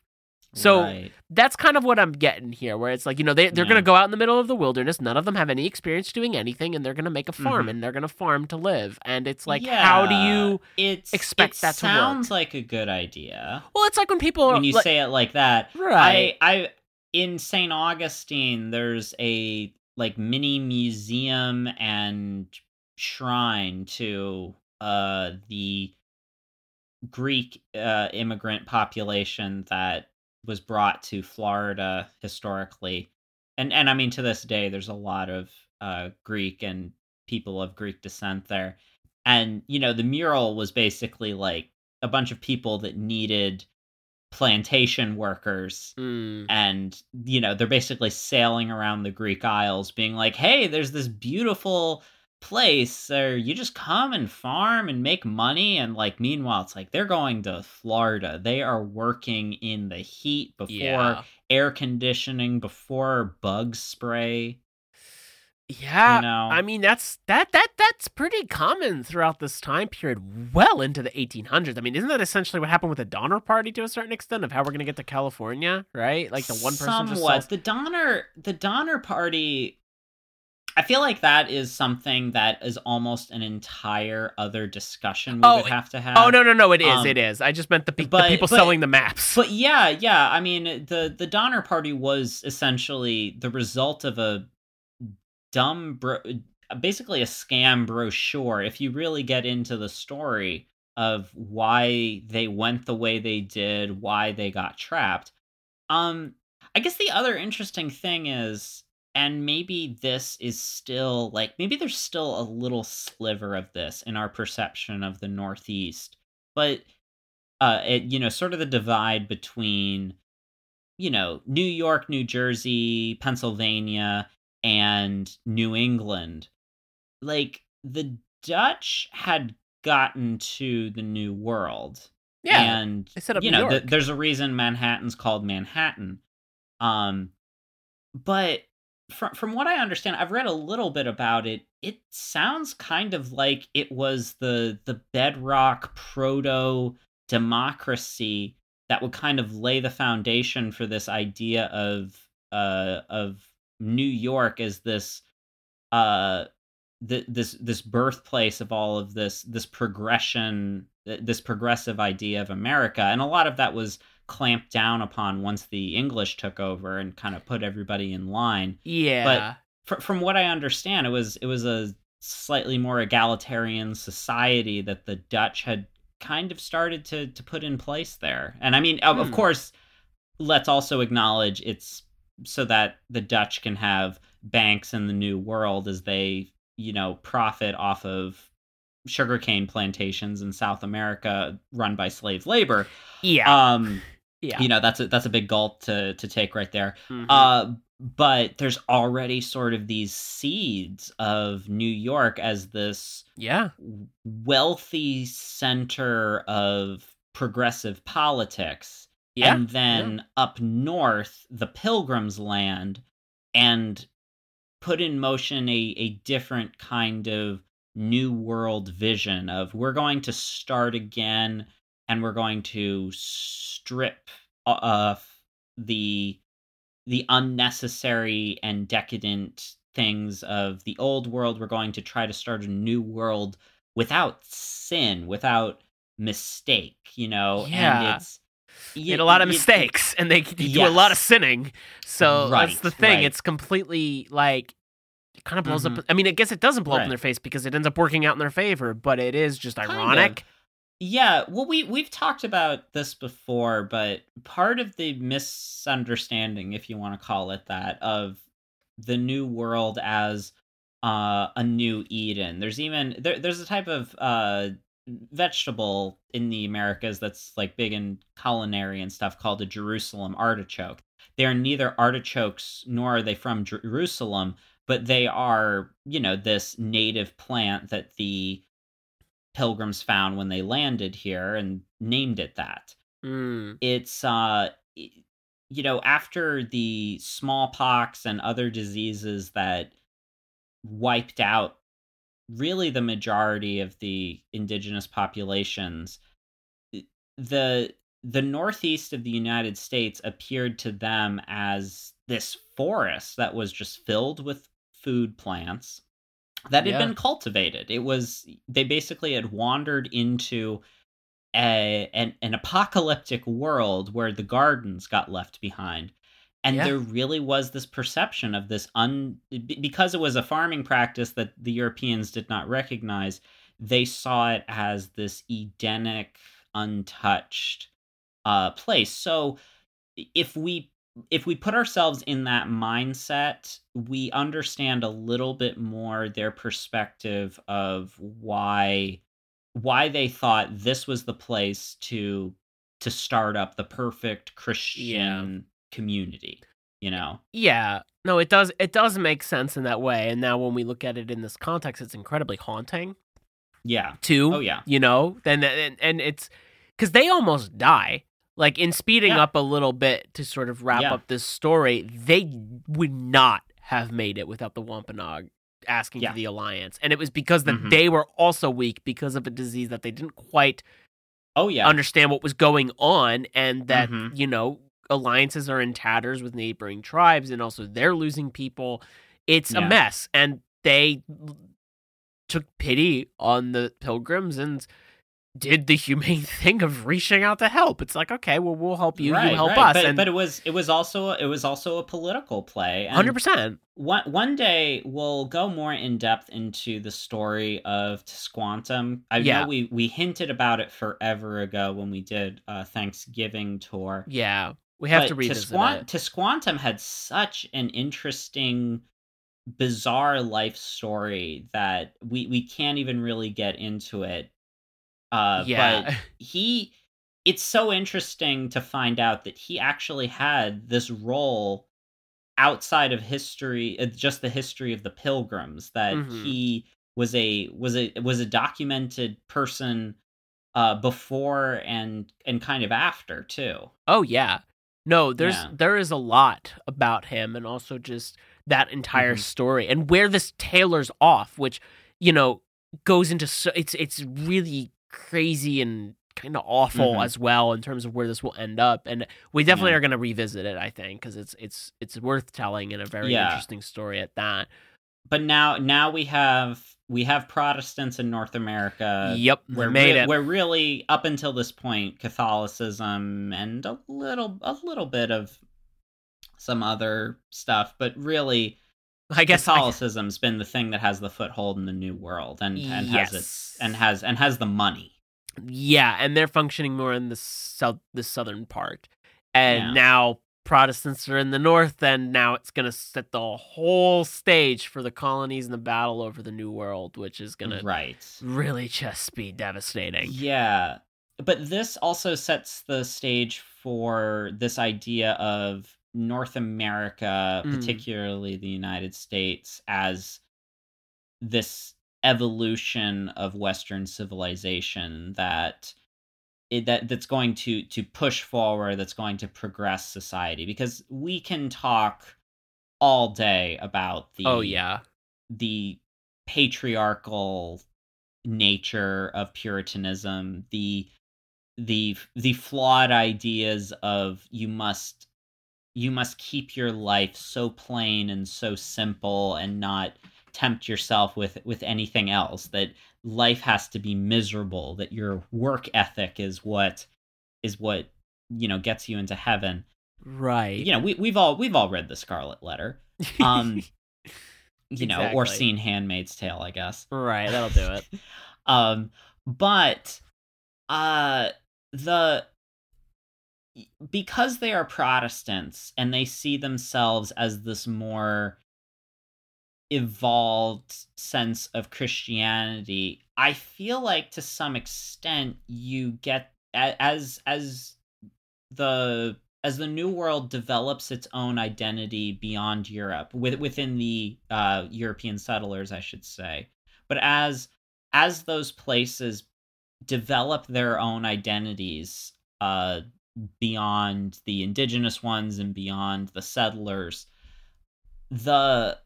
So Right. that's kind of what I'm getting here, where it's like, you know, they, they're Yeah. going to go out in the middle of the wilderness. None of them have any experience doing anything, and they're going to make a farm Mhm. and they're going to farm to live. And it's like, how do you. it's, expect it that to work? sounds like a good idea Well, it's like when people are. when you like, say it like that. right. I I in St. Augustine there's a like mini museum and shrine to uh the Greek uh immigrant population that was brought to Florida historically. And and I mean to this day there's a lot of uh Greek and people of Greek descent there. And you know the mural was basically like a bunch of people that needed plantation workers Mm. and you know they're basically sailing around the greek isles being like hey there's this beautiful place or you just come and farm and make money and like meanwhile it's like they're going to florida they are working in the heat before Yeah. air conditioning before bug spray Yeah. you know I mean that's that that that's pretty common throughout this time period, well into the 1800s. I mean, isn't that essentially what happened with the Donner Party to a certain extent of how we're gonna get to California, right? Like the one person somewhat just sells. the donner the donner party i feel like that is something that is almost an entire other discussion we Oh, would have to have Oh no no no! It is Um, it is. I just meant the, pe- the people but- selling the maps. but yeah yeah i mean the the donner party was essentially the result of a dumb bro- basically a scam brochure if you really get into the story of why they went the way they did why they got trapped um i guess the other interesting thing is and maybe this is still like maybe there's still a little sliver of this in our perception of the northeast but uh it you know sort of the divide between you know new york new jersey pennsylvania and new england. Like the dutch had gotten to the new world. Yeah, and they set up you know th- there's a reason manhattan's called manhattan. Um but from from what i understand i've read a little bit about it. It sounds kind of like it was the the bedrock proto democracy that would kind of lay the foundation for this idea of uh of new york as this uh th- this this birthplace of all of this this progression this progressive idea of america. And a lot of that was clamped down upon once the english took over and kind of put everybody in line yeah. Fr- from what i understand it was it was a slightly more egalitarian society that the dutch had kind of started to to put in place there and i mean of, of Hmm. course let's also acknowledge it's so that the dutch can have banks in the new world as they you know profit off of sugarcane plantations in South America run by slave labor. Yeah. Um, yeah. you know that's a that's a big gulp to to take right there. Mhm. Uh, but there's already sort of these seeds of New York as this yeah. wealthy center of progressive politics. Yeah. And then up north, the Pilgrims land and put in motion a, a different kind of new world vision of we're going to start again and we're going to strip uh the the unnecessary and decadent things of the old world we're going to try to start a new world without sin without mistake you know Yeah. and it's Made a lot of mistakes, and they, they do a lot of sinning. So that's the thing. right. It's completely like it kind of blows Mhm. up. I mean, I guess it doesn't blow up in their face because it ends up working out in their favor, but it is just Kind ironic. Yeah, well, we we've talked about this before, but part of the misunderstanding, if you want to call it that, of the new world as uh, a new Eden. There's even there, there's a type of uh, vegetable in the Americas that's like big in culinary and stuff called a Jerusalem artichoke. They are neither artichokes nor are they from Jerusalem, but they are, you know, this native plant that the pilgrims found when they landed here and named it that. Mm. It's uh you know, after the smallpox and other diseases that wiped out really the majority of the indigenous populations, the the northeast of the United States appeared to them as this forest that was just filled with food plants that had Yeah. been cultivated. It was they basically had wandered into a an, an apocalyptic world where the gardens got left behind. And Yeah. there really was this perception of this un because it was a farming practice that the Europeans did not recognize, they saw it as this Edenic, untouched uh place. So if we if we put ourselves in that mindset, we understand a little bit more their perspective of why why they thought this was the place to to start up the perfect Christian community, you know. Yeah. No, it does. It does make sense in that way. And now when we look at it in this context, it's incredibly haunting Yeah. too. Oh yeah. you know then and, and it's because they almost die like in speeding Yeah. up a little bit to sort of wrap Yeah. up this story they would not have made it without the wampanoag asking Yeah. for the alliance and it was because that Mhm. they were also weak because of a disease that they didn't quite Oh yeah. understand what was going on and that Mhm. you know alliances are in tatters with neighboring tribes and also they're losing people it's a mess and they took pity on the pilgrims and did the humane thing of reaching out to help it's like okay well we'll help you right, you help right. us But, and but it was it was also it was also a political play. 100% one one day we'll go more in depth into the story of Tisquantum. I Yeah. know we we hinted about it forever ago when we did a Thanksgiving tour. yeah we have but to revisit it Tisquantum had such an interesting, bizarre life story that we we can't even really get into it. Uh, yeah but he, it's so interesting to find out that he actually had this role outside of history, uh, just the history of the Pilgrims. That Mhm. he was a was a was a documented person uh before and and kind of after too Oh yeah. No, there's Yeah. there is a lot about him and also just that entire Mhm. story and where this tailors off, which, you know, goes into so it's it's really crazy and kind of awful Mhm. as well in terms of where this will end up and we definitely Yeah. are going to revisit it I think cuz it's it's it's worth telling and a very Yeah. interesting story at that. but now now we have we have Protestants in North America. yep, we We're made re- it. We're really up until this point Catholicism and a little a little bit of some other stuff, but really I guess I- Catholicism's been the thing that has the foothold in the New World and and has Yes. it and has and has the money. Yeah, and they're functioning more in the south, the southern part, and Yeah. now Protestants are in the north, and now it's going to set the whole stage for the colonies and the battle over the New World, which is going to right. really just be devastating. Yeah. But this also sets the stage for this idea of North America, Mm. particularly the United States, as this evolution of Western civilization that it, that that's going to to push forward, that's going to progress society. Because we can talk all day about the Oh, yeah. the patriarchal nature of puritanism the the the flawed ideas of you must you must keep your life so plain and so simple and not tempt yourself with with anything else that life has to be miserable that your work ethic is what is what you know gets you into heaven Right. you know we, we've all we've all read the scarlet letter um you know or seen handmaid's tale i guess right, that'll do it. um but uh the because they are protestants and they see themselves as this more evolved sense of christianity i feel like to some extent you get as as the as the new world develops its own identity beyond europe with, within the uh european settlers i should say but as as those places develop their own identities uh beyond the indigenous ones and beyond the settlers. The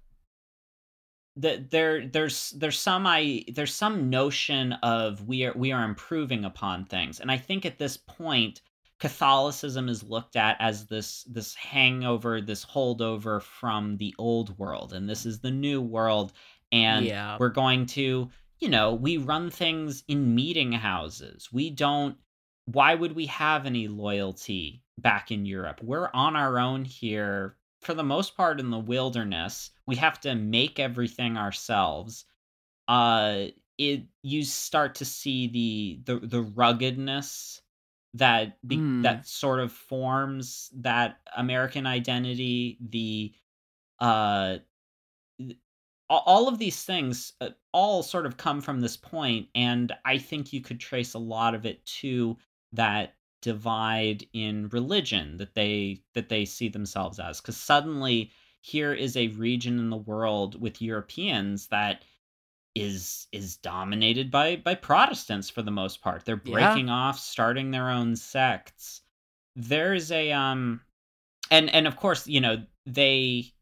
the there there's there's some i there's some notion of we are we are improving upon things. And i think at this point catholicism is looked at as this this hangover this holdover from the old world. And this is the new world. And Yeah. we're going to you know we run things in meeting houses. We don't why would we have any loyalty back in europe? We're on our own here. For the most part in the wilderness we have to make everything ourselves. Uh it you start to see the the, the ruggedness that be, Mm. that sort of forms that american identity the uh all- of these things uh, all sort of come from this point and i think you could trace a lot of it to that divide in religion that they that they see themselves as. Cuz suddenly here is a region in the world with europeans that is is dominated by by protestants for the most part. They're Yeah. breaking off starting their own sects. There's a um and and of course you know they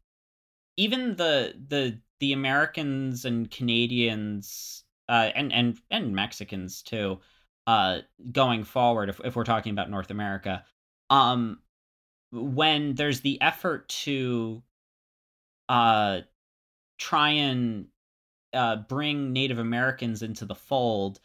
even the the the americans and canadians uh and and and mexicans too uh going forward if, if we're talking about north america um when there's the effort to uh try and uh bring native americans into the fold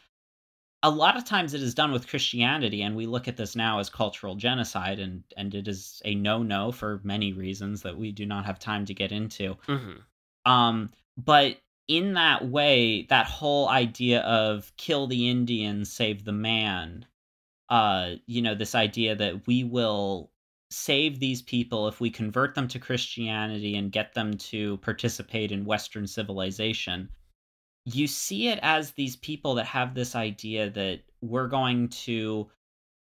a lot of times it is done with christianity and we look at this now as cultural genocide and and it is a no-no for many reasons that we do not have time to get into. Hmm um but in that way that whole idea of kill the indian save the man uh you know this idea that we will save these people if we convert them to christianity and get them to participate in western civilization you see it as these people that have this idea that we're going to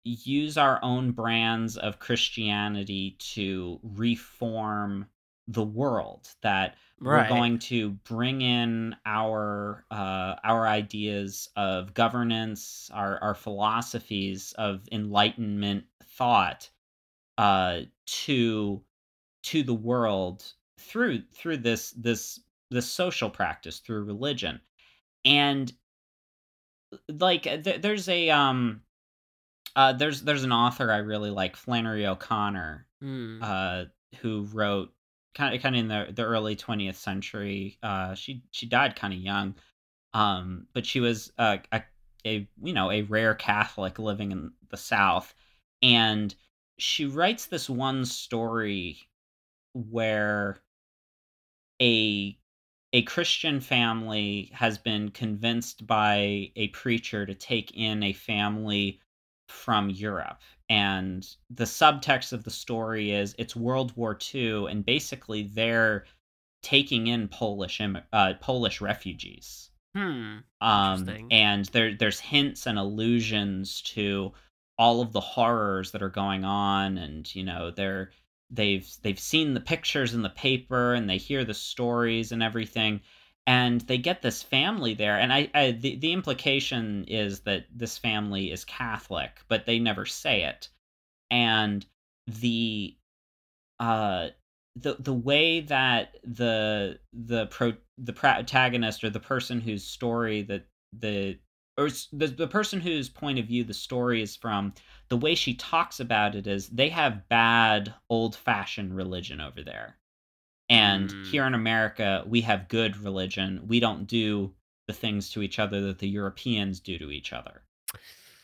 use our own brands of christianity to reform the world that Right. we're going to bring in our uh, our ideas of governance, our our philosophies of enlightenment thought uh, to to the world through through this this this social practice through religion, and like th- there's a um uh, there's there's an author I really like Flannery O'Connor Mm. uh, who wrote kind of kind of in the the early 20th century. Uh, she she died kind of young, um, but she was a, a a you know a rare Catholic living in the South, and she writes this one story where a a Christian family has been convinced by a preacher to take in a family from Europe. And the subtext of the story is it's World War II, and basically they're taking in Polish uh, Polish refugees. Hmm. Um, and there there's hints and allusions to all of the horrors that are going on, and you know they're they've they've seen the pictures in the paper and they hear the stories and everything and they get this family there and I, I, the, the implication is that this family is catholic but they never say it. And the uh the the way that the the pro the protagonist or the person whose story that the or the, the person whose point of view the story is from the way she talks about it is they have bad old fashioned religion over there and mm. here in america we have good religion we don't do the things to each other that the europeans do to each other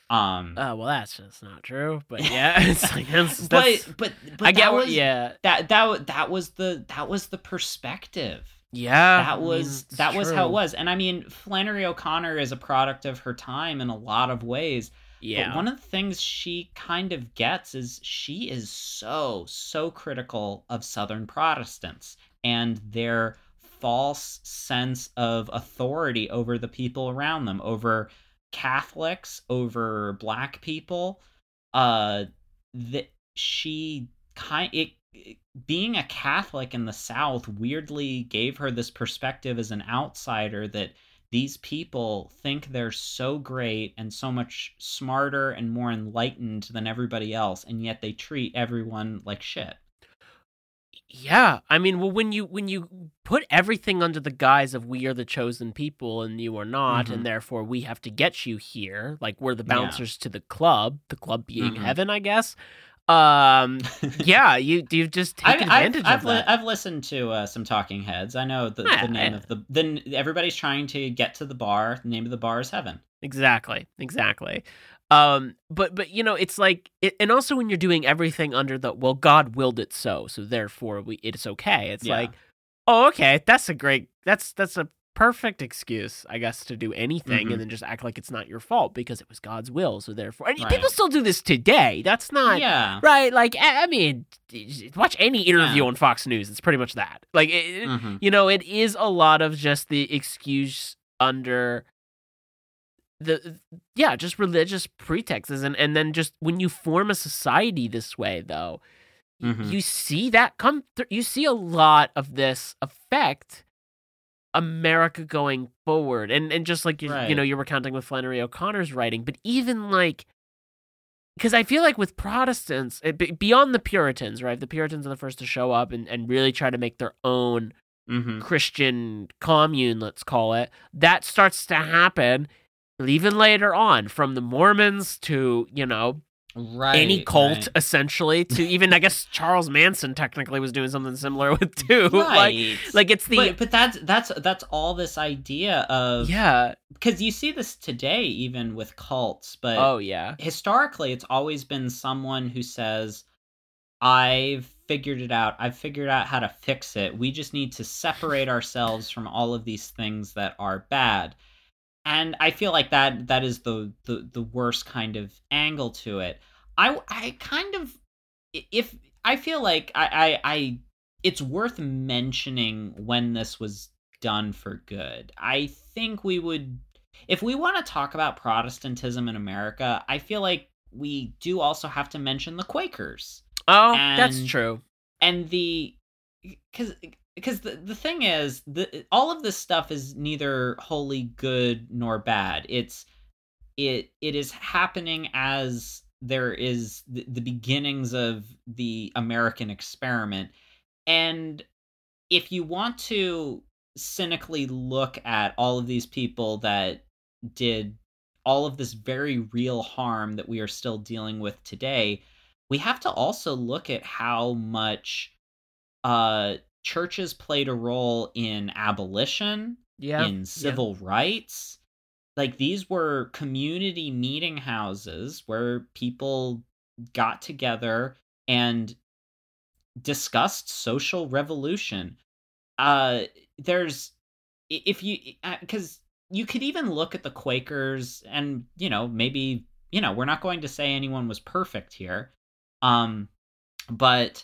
um uh, well that's just not true but yeah it's like that's, that's, but, but but i get what yeah that that that was the that was the perspective yeah, that was that was how it was. And I mean, Flannery O'Connor is a product of her time in a lot of ways. Yeah. But one of the things she kind of gets is she is so so critical of Southern Protestants and their false sense of authority over the people around them, over Catholics, over black people. Uh that she kind it being a Catholic in the South weirdly gave her this perspective as an outsider that these people think they're so great and so much smarter and more enlightened than everybody else, and yet they treat everyone like shit. Yeah, I mean, well, when you when you put everything under the guise of we are the chosen people and you are not, mm-hmm. and therefore we have to get you here, like we're the bouncers yeah. to the club, the club being mm-hmm. heaven, I guess. Um, yeah, you you just take I, advantage I've, of I've, that. I've listened to uh, some Talking Heads. I know the, yeah, the name of the then everybody's trying to get to the bar. The name of the bar is Heaven. Exactly, exactly. Um, but but you know, it's like, it, and also when you're doing everything under the well, God willed it so, so therefore we it's okay. It's yeah. like, oh, okay, that's a great, that's that's a perfect excuse, I guess, to do anything mm-hmm. and then just act like it's not your fault because it was God's will. So therefore, and right. people still do this today. That's not yeah. right. Like, I mean, watch any interview yeah. on Fox News. It's pretty much that. Like, it, mm-hmm. you know, it is a lot of just the excuse under the yeah, just religious pretexts, and and then just when you form a society this way, though. Mm-hmm. You see that come through. You see a lot of this effect America going forward. And and just like you, right. you know, you're recounting with Flannery O'Connor's writing, but even like because I feel like with Protestants, it, beyond the Puritans, right? The Puritans are the first to show up and, and really try to make their own mm-hmm. Christian commune, let's call it. That starts to happen even later on, from the Mormons to, you know, right any cult right. essentially to even i guess charles manson technically was doing something similar with too. Right. like like it's the but, but that's that's that's all this idea of yeah. because you see this today even with cults but oh yeah. historically it's always been someone who says i've figured it out. I've figured out how to fix it. We just need to separate ourselves from all of these things that are bad and I feel like that that is the the the worst kind of angle to it. I I kind of if I feel like I I, I it's worth mentioning when this was done for good. I think we would if we want to talk about Protestantism in America, I feel like we do also have to mention the Quakers. Oh, and, that's true. And the cuz because the, the thing is the all of this stuff is neither wholly good nor bad. It's it it is happening as there is the, the beginnings of the american experiment. And if you want to cynically look at all of these people that did all of this very real harm that we are still dealing with today we have to also look at how much uh churches played a role in abolition, yeah, in civil yeah. rights. Like these were community meeting houses where people got together and discussed social revolution. Uh there's if you because you could even look at the Quakers and you know maybe you know, we're not going to say anyone was perfect here. Um, but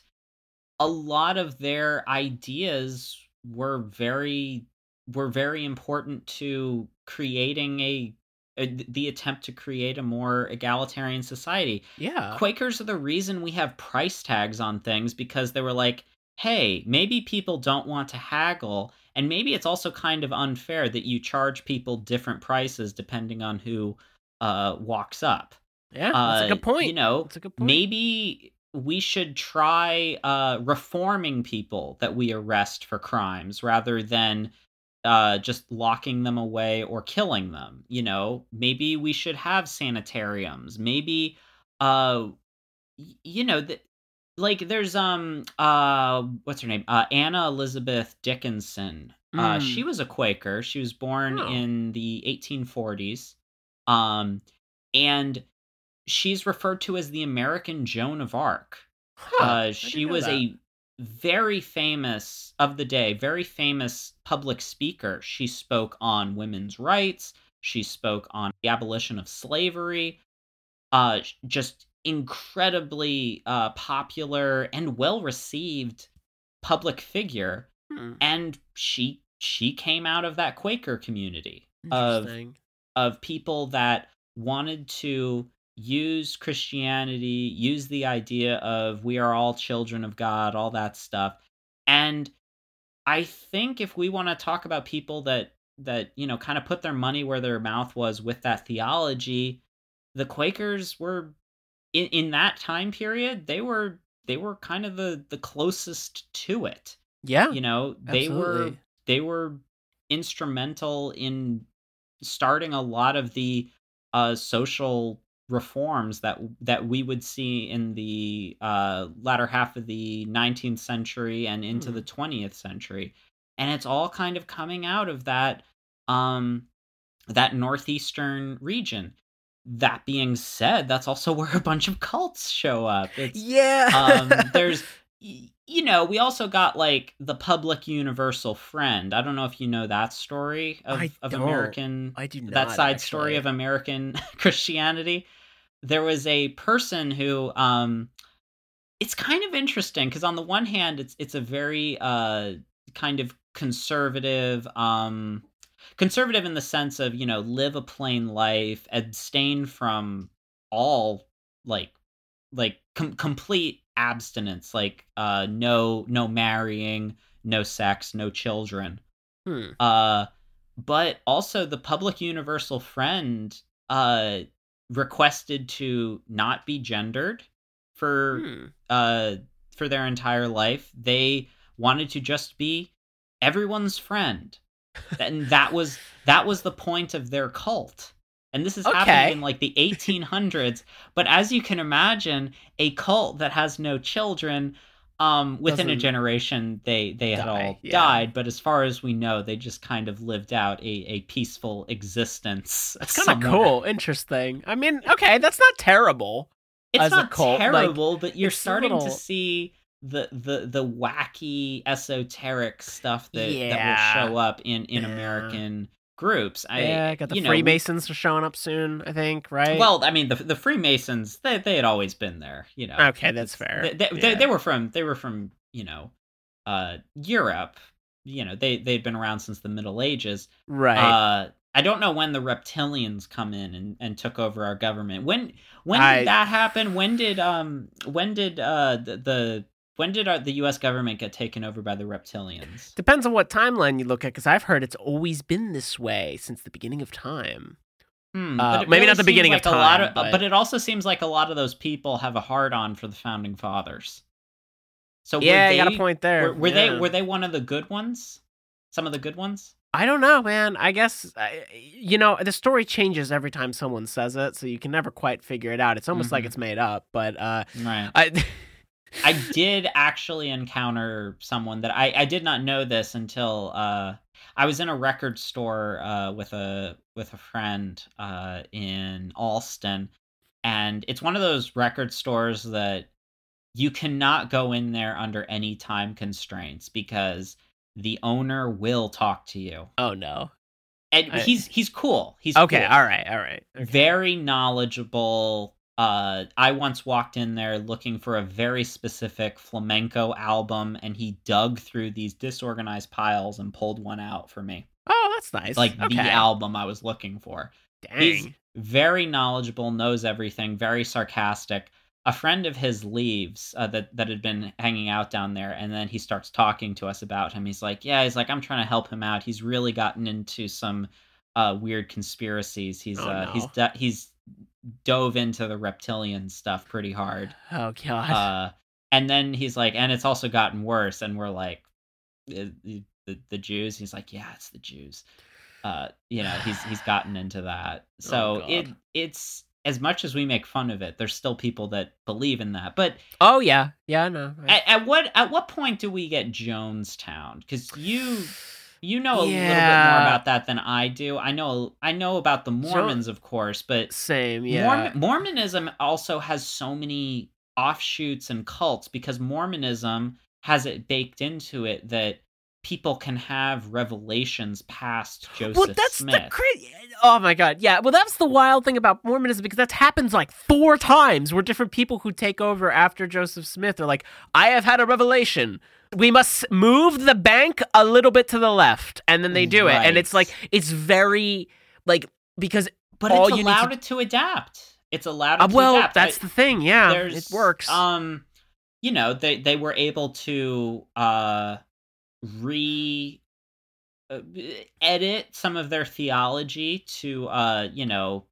a lot of their ideas were very were very important to creating a, a the attempt to create a more egalitarian society. Yeah. Quakers are the reason we have price tags on things because they were like, hey, maybe people don't want to haggle, and maybe it's also kind of unfair that you charge people different prices depending on who uh, walks up. Yeah, that's a Uh, good point. You know, that's a good point. maybe we should try uh, reforming people that we arrest for crimes rather than uh, just locking them away or killing them. You know, maybe we should have sanitariums. Maybe, uh, you know, the, like there's um uh what's her name uh Anna Elizabeth Dickinson. Uh, Mm. she was a Quaker. She was born Oh. in the 1840s. Um, and she's referred to as the American Joan of Arc. Huh, Uh, she was that. a very famous of the day, very famous public speaker. She spoke on women's rights. She spoke on the abolition of slavery. Uh, just incredibly uh, popular and well received public figure. Hmm, And she she came out of that Quaker community of of people that wanted to use Christianity, use the idea of we are all children of God, all that stuff. And I think if we want to talk about people that that you know kind of put their money where their mouth was with that theology, the Quakers were in in that time period, they were they were kind of the the closest to it. yeah. You know, they were they were instrumental in starting a lot of the uh, social reforms that that we would see in the uh, latter half of the 19th century and into Hmm. the 20th century and it's all kind of coming out of that um that northeastern region that being said that's also where a bunch of cults show up it's Yeah. um there's you know we also got like the public universal friend i don't know if you know that story of, I of don't. american I do not. that side story of american christianity there was a person who um it's kind of interesting because on the one hand it's it's a very uh kind of conservative um conservative in the sense of you know live a plain life abstain from all like like com- complete abstinence like uh no no marrying no sex no children Hmm. uh but also the public universal friend uh requested to not be gendered for Hmm. uh for their entire life they wanted to just be everyone's friend and that was that was the point of their cult and this is Okay. happening in like the 1800s but as you can imagine a cult that has no children um within a Doesn't generation they they had all yeah. died but as far as we know they just kind of lived out a, a peaceful existence That's kind of cool. Interesting. I mean, okay, that's not terrible. it's a not cult, like, terrible but you're starting little- to see the the the wacky esoteric stuff that Yeah. that will show up in in Yeah. american groups i yeah, got the know, Freemasons are showing up soon. I think, right? well i mean the the freemasons they they had always been there you know okay, that's fair. they, they, Yeah. they, they were from they were from you know uh europe you know they they'd been around since the middle ages right. uh I don't know when the reptilians come in and, and took over our government. When when did I- that happen? When did um when did uh the, the when did uh, the U.S. government get taken over by the reptilians? Depends on what timeline you look at, because I've heard it's always been this way since the beginning of time. Hmm, Uh, maybe really not the beginning of like lot time, of, but- but it also seems like a lot of those people have a hard on for the founding fathers. So yeah, they, you got a point there. Were, were yeah. they were they one of the good ones? Some of the good ones? I don't know, man. I guess you know the story changes every time someone says it, so you can never quite figure it out. It's almost like Mhm. it's made up. But uh, Right. I, I did actually encounter someone that I, I did not know this until uh, I was in a record store uh, with a with a friend uh, in Allston, and it's one of those record stores that you cannot go in there under any time constraints because the owner will talk to you. oh no, and I- he's he's cool. He's Okay, cool. all right, all right. Okay. very knowledgeable. Uh, I once walked in there looking for a very specific flamenco album, and he dug through these disorganized piles and pulled one out for me. Oh, that's nice. Like okay. the album I was looking for. Dang. He's very knowledgeable, knows everything, very sarcastic. A friend of his leaves uh, that that had been hanging out down there, and then he starts talking to us about him. He's like, "Yeah, he's like, I'm trying to help him out. He's really gotten into some uh, weird conspiracies. He's Oh, uh, he's no. d- he's dove into the reptilian stuff pretty hard. oh god. Uh, and then he's like, and it's also gotten worse. And we're like, "Uh, the, the, the Jews. He's like, yeah, it's the Jews. Uh, you know, he's he's gotten into that. So Oh, it it's as much as we make fun of it, there's still people that believe in that. But oh yeah, yeah, no. I- at, at what at what point do we get Jonestown? Because you you know a little bit more about that than I do. I know I know about the Mormons, of course, but Same, yeah. Mormon, Mormonism also has so many offshoots and cults because Mormonism has it baked into it that people can have revelations past Joseph well, that's Smith. the crazy. Oh my god, yeah. Well, that's the wild thing about Mormonism because that happens like four times where different people who take over after Joseph Smith are like, "I have had a revelation. We must move the bank a little bit to the left," and then they do it, and it's like it's very like because but all it's allowed to- it to adapt. It's allowed it uh, to well, adapt. that's I- the thing. Yeah, it works. Um, you know, they they were able to uh re uh, edit some of their theology to uh you know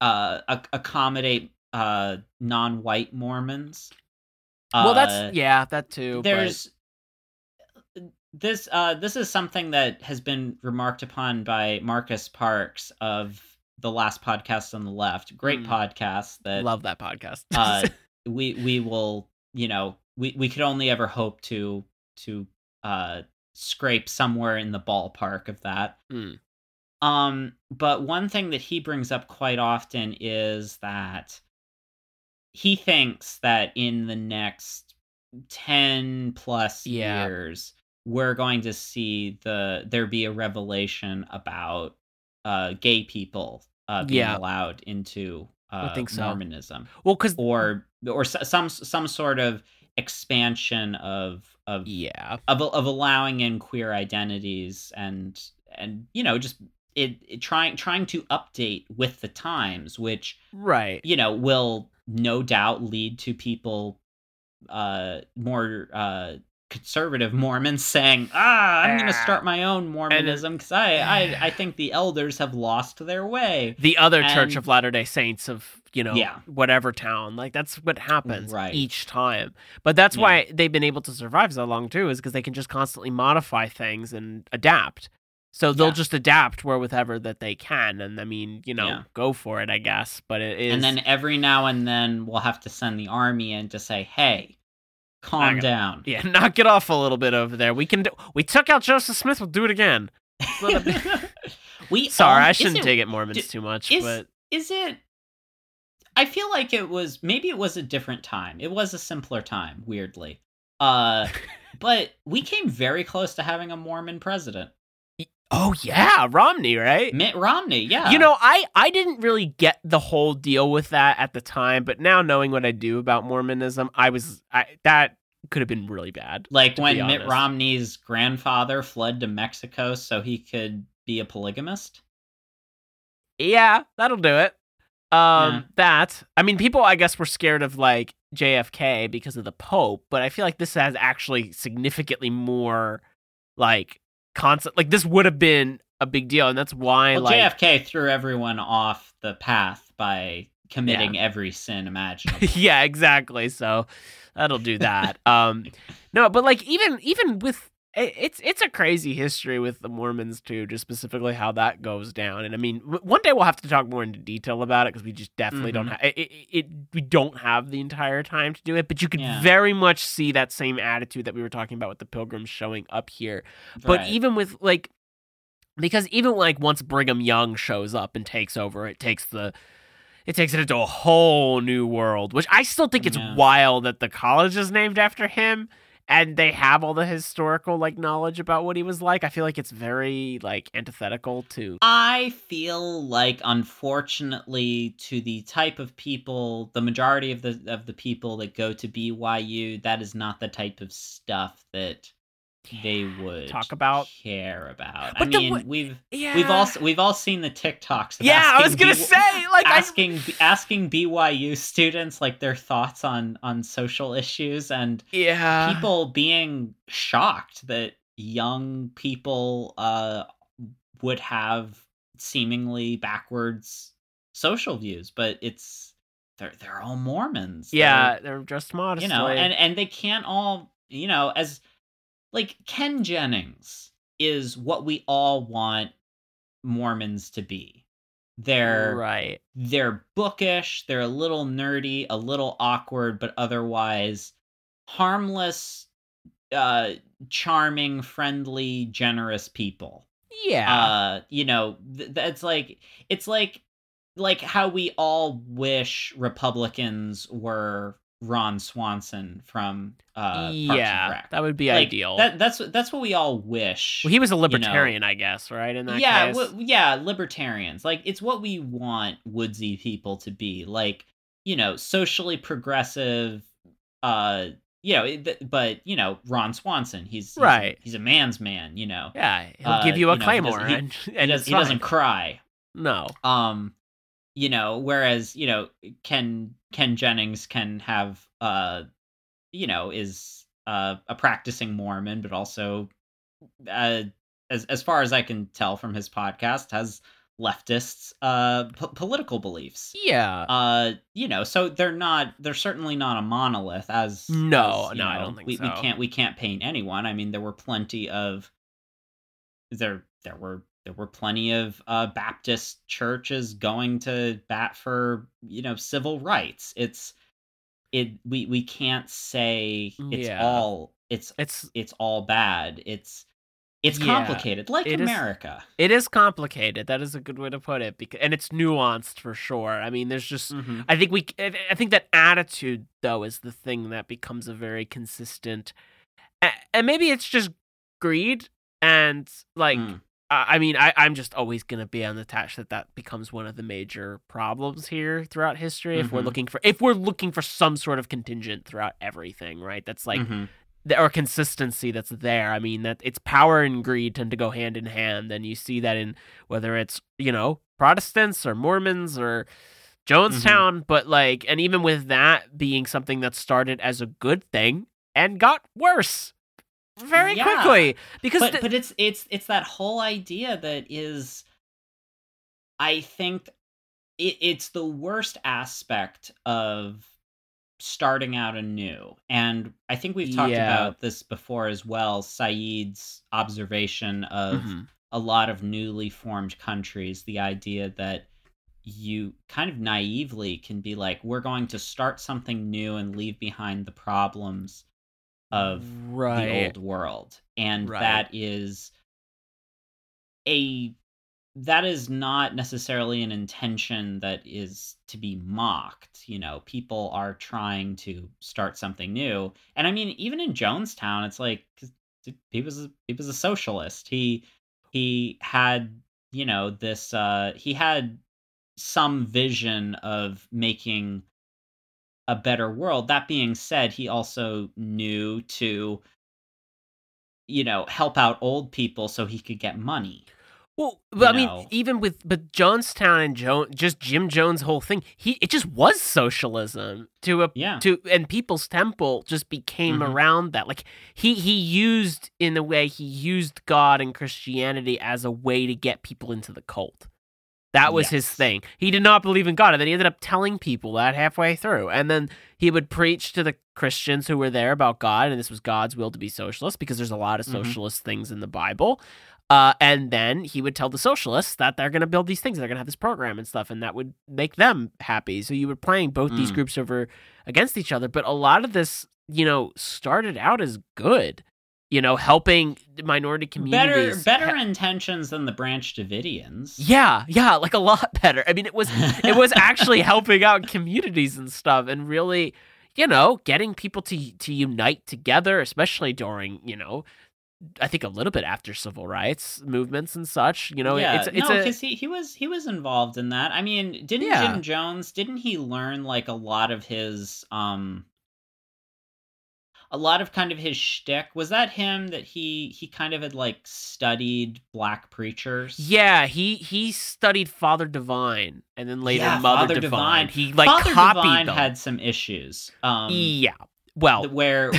uh ac- accommodate uh non-white Mormons. well, Uh, that's yeah, that too. but- there's this uh this is something that has been remarked upon by Marcus Parks of the last podcast on the left. Great Mm. podcast that love that podcast. uh we we will you know we we could only ever hope to to uh scrape somewhere in the ballpark of that Mm. um but one thing that he brings up quite often is that he thinks that in the next 10 plus Yeah. years we're going to see the there be a revelation about uh gay people uh being Yeah. allowed into uh think so. mormonism well, because or or some some sort of expansion of of yeah, of of allowing in queer identities and and you know just it, it trying trying to update with the times which right. you know will no doubt lead to people uh more uh conservative mormons saying ah i'm gonna Ah. start my own mormonism because I, I i think the elders have lost their way the other Church of Latter Day Saints of you know Yeah. whatever town. Like that's what happens Right. each time. But that's Yeah. why they've been able to survive so long too, is because they can just constantly modify things and adapt. So they'll Yeah. just adapt where whatever that they can, and I mean, you know, go for it, I guess. But it is, and then every now and then we'll have to send the army in to say hey calm down yeah, knock it off a little bit over there. We can do. We took out Joseph Smith. We'll do it again. We Sorry, um, I shouldn't it- dig at Mormons too much, is- but is it i feel like it was maybe it was a different time it was a simpler time weirdly uh but we came very close to having a mormon president oh yeah, Romney, right? mitt romney yeah You know, I I didn't really get the whole deal with that at the time, but now knowing what I do about Mormonism, I was I that could have been really bad. like when mitt romney's grandfather fled to mexico so he could be a polygamist Yeah, that'll do it. Um Yeah. that I mean people I guess were scared of like JFK because of the Pope, but I feel like this has actually significantly more like constant like this would have been a big deal and that's why well like jfk threw everyone off the path by committing every sin imaginable yeah, exactly. So that'll do that. um no, but like even even with it- it's it's a crazy history with the Mormons too, just specifically how that goes down. And I mean, one day we'll have to talk more into detail about it because we just definitely don't Mhm. have it, it, it. We don't have the entire time to do it, but you could Yeah. very much see that same attitude that we were talking about with the Pilgrims showing up here. But Right. even with like, because even like once Brigham Young shows up and takes over, it takes the, it takes it into a whole new world. Which I still think it's Yeah. wild that the college is named after him, and they have all the historical like knowledge about what he was like. I feel like it's very like antithetical to. I feel like, unfortunately, to the type of people, the majority of the of the people that go to BYU, that is not the type of stuff that they would talk about care about. But I mean, w- we've Yeah, we've all we've all seen the TikToks. Yeah. I was gonna B- say like I, asking asking BYU students like their thoughts on on social issues and yeah people being shocked that young people uh would have seemingly backwards social views, but it's they're they're all Mormons. They're- yeah they're just modestly you know, and and they can't all, you know, as like Ken Jennings is what we all want Mormons to be. They're right. they're bookish, they're a little nerdy, a little awkward, but otherwise harmless, uh charming, friendly, generous people. Yeah. Uh you know th- that's like it's like like how we all wish republicans were ron swanson from uh Parks and yeah that would be Like, ideal. that, that's what that's what we all wish well, he was a know. libertarian i guess right in that yeah case? w- yeah libertarians. Like it's what we want woodsy people to be. Like you know socially progressive uh you know th- but you know ron swanson he's, he's Right. he's a man's man you know. Yeah he'll uh, give you a you know, he claymore doesn't- he- and, he, and does, he doesn't cry. No. Um you know whereas you know ken ken jennings can have uh you know is uh a practicing mormon but also uh as as far as i can tell from his podcast has leftists uh p- political beliefs. Yeah. Uh you know so they're not they're certainly not a monolith as No, as, no, I don't think we, we can't we can't paint anyone. I mean there were plenty of there there were there were plenty of uh baptist churches going to bat for you know civil rights it's it we we can't say it's Yeah. all it's it's it's all bad it's it's Yeah, complicated like it is- america it is complicated that is a good way to put it because and it's nuanced for sure i mean there's just Mhm. I think we I I think that attitude though is the thing that becomes a very consistent and maybe it's just greed and like Mm. I mean I I'm just always going to be on the unattached that that becomes one of the major problems here throughout history if we're Mhm. looking for if we're looking for some sort of contingent throughout everything right that's like Mhm. the, or consistency that's there. I mean that it's power and greed tend to go hand in hand, and you see that in whether it's you know Protestants or Mormons or Jonestown, Mm-hmm. but like, and even with that being something that started as a good thing and got worse very Yeah. quickly because but the- but it's it's it's that whole idea that is i think it, it's the worst aspect of starting out anew and i think we've talked Yeah. about this before as well saeed's observation of Mhm. a lot of newly formed countries the idea that you kind of naively can be like we're going to start something new and leave behind the problems of right. the old world and Right. that is a that is not necessarily an intention that is to be mocked you know people are trying to start something new and i mean even in jonestown it's like he was a, he was a socialist he he had you know this uh he had some vision of making a better world. That being said, he also knew to, you know, help out old people so he could get money. Well, but I you mean, even with but Jonestown and Jones, just Jim Jones' whole thing, he it just was socialism to a Yeah. to and People's Temple just became Mhm. around that. Like he he used in a way he used God and Christianity as a way to get people into the cult. That was his thing. He did not believe in God, and then he ended up telling people that halfway through. And then he would preach to the Christians who were there about God, and this was God's will to be socialist because there's a lot of Mhm. socialist things in the Bible. Uh, and then he would tell the socialists that they're going to build these things, they're going to have this program and stuff, and that would make them happy. So you were playing both these Mm. groups over against each other. But a lot of this, you know, started out as good, you know, helping minority communities. better Ha- intentions than the Branch Davidians. yeah, yeah, like a lot better. I mean, it was it was actually helping out communities and stuff, and really, you know, getting people to to unite together, especially during, you know, I think a little bit after civil rights movements and such. You know, yeah, it's it's no, because he, he was he was involved in that. I mean, didn't Yeah. Jim Jones? Didn't he learn like a lot of his um, a lot of kind of his shtick? Was that him that he he kind of had like studied black preachers? yeah. He he studied Father Divine and then later Yeah, Mother Father Divine. Divine. He like Father copied Divine them. had some issues. Um, yeah. Well, where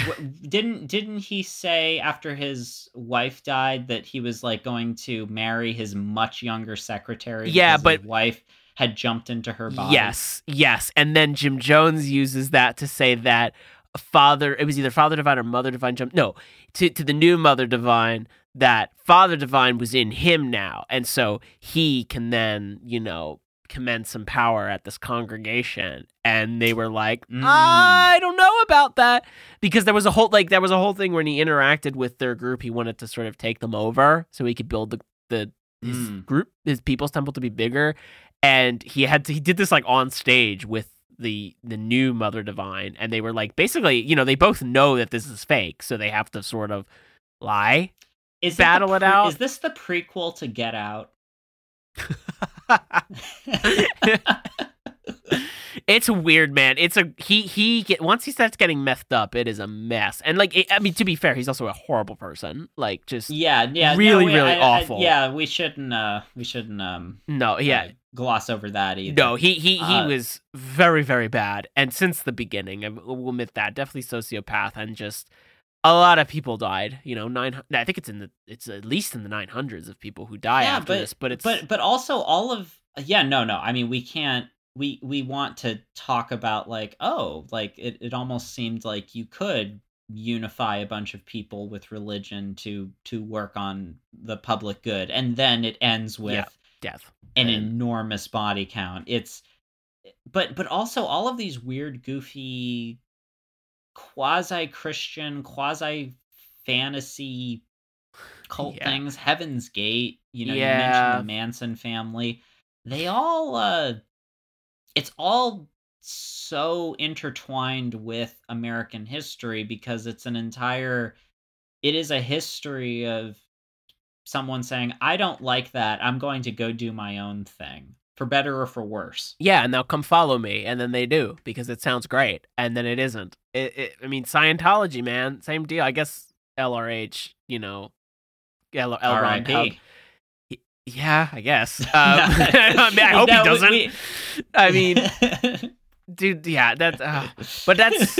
didn't didn't he say after his wife died that he was like going to marry his much younger secretary? Yeah, but- his wife had jumped into her body. Yes, yes. And then Jim Jones uses that to say that Father, it was either Father Divine or Mother Divine jump No, to, to the new Mother Divine, that Father Divine was in him now. And so he can then, you know, commence some power at this congregation. And they were like, Mm. I don't know about that. Because there was a whole, like, there was a whole thing when he interacted with their group, he wanted to sort of take them over so he could build the, the, his Mm. group, his people's temple to be bigger and he had to, he did this like on stage with the the new mother divine and they were like basically you know they both know that this is fake so they have to sort of lie Is battle it pre- out? Is this the prequel to Get Out? it's weird man it's a he he get once he starts getting messed up it is a mess and like it, i mean to be fair he's also a horrible person like just yeah, yeah, Really, no, we- really I- I- awful. yeah, we shouldn't. Uh, we shouldn't. Um, no yeah uh, gloss over that either. No, he he he Uh, was very very bad, and since the beginning, I will admit that definitely sociopath, and just a lot of people died. You know, nine. I think it's in the it's at least in the nine hundreds of people who die Yeah, after but- this. But it's but but also all of yeah no no i mean we can't we we want to talk about like oh like it, it almost seemed like you could unify a bunch of people with religion to to work on the public good and then it ends with Yeah. Death. an And- enormous body count it's but but also all of these weird goofy quasi christian quasi fantasy cult Yeah. things heaven's gate you know you mentioned the manson family they all uh it's all so intertwined with american history because it's an entire it is a history of someone saying i don't like that i'm going to go do my own thing for better or for worse Yeah, and they'll come follow me, and then they do because it sounds great, and then it isn't. It, it, I mean, Scientology, man, same deal. I guess LRH, you know, L, L, R.I.P. Yeah, I guess. Um, I, mean, I hope No, he doesn't. we- I mean, dude, yeah, that. Uh, but that's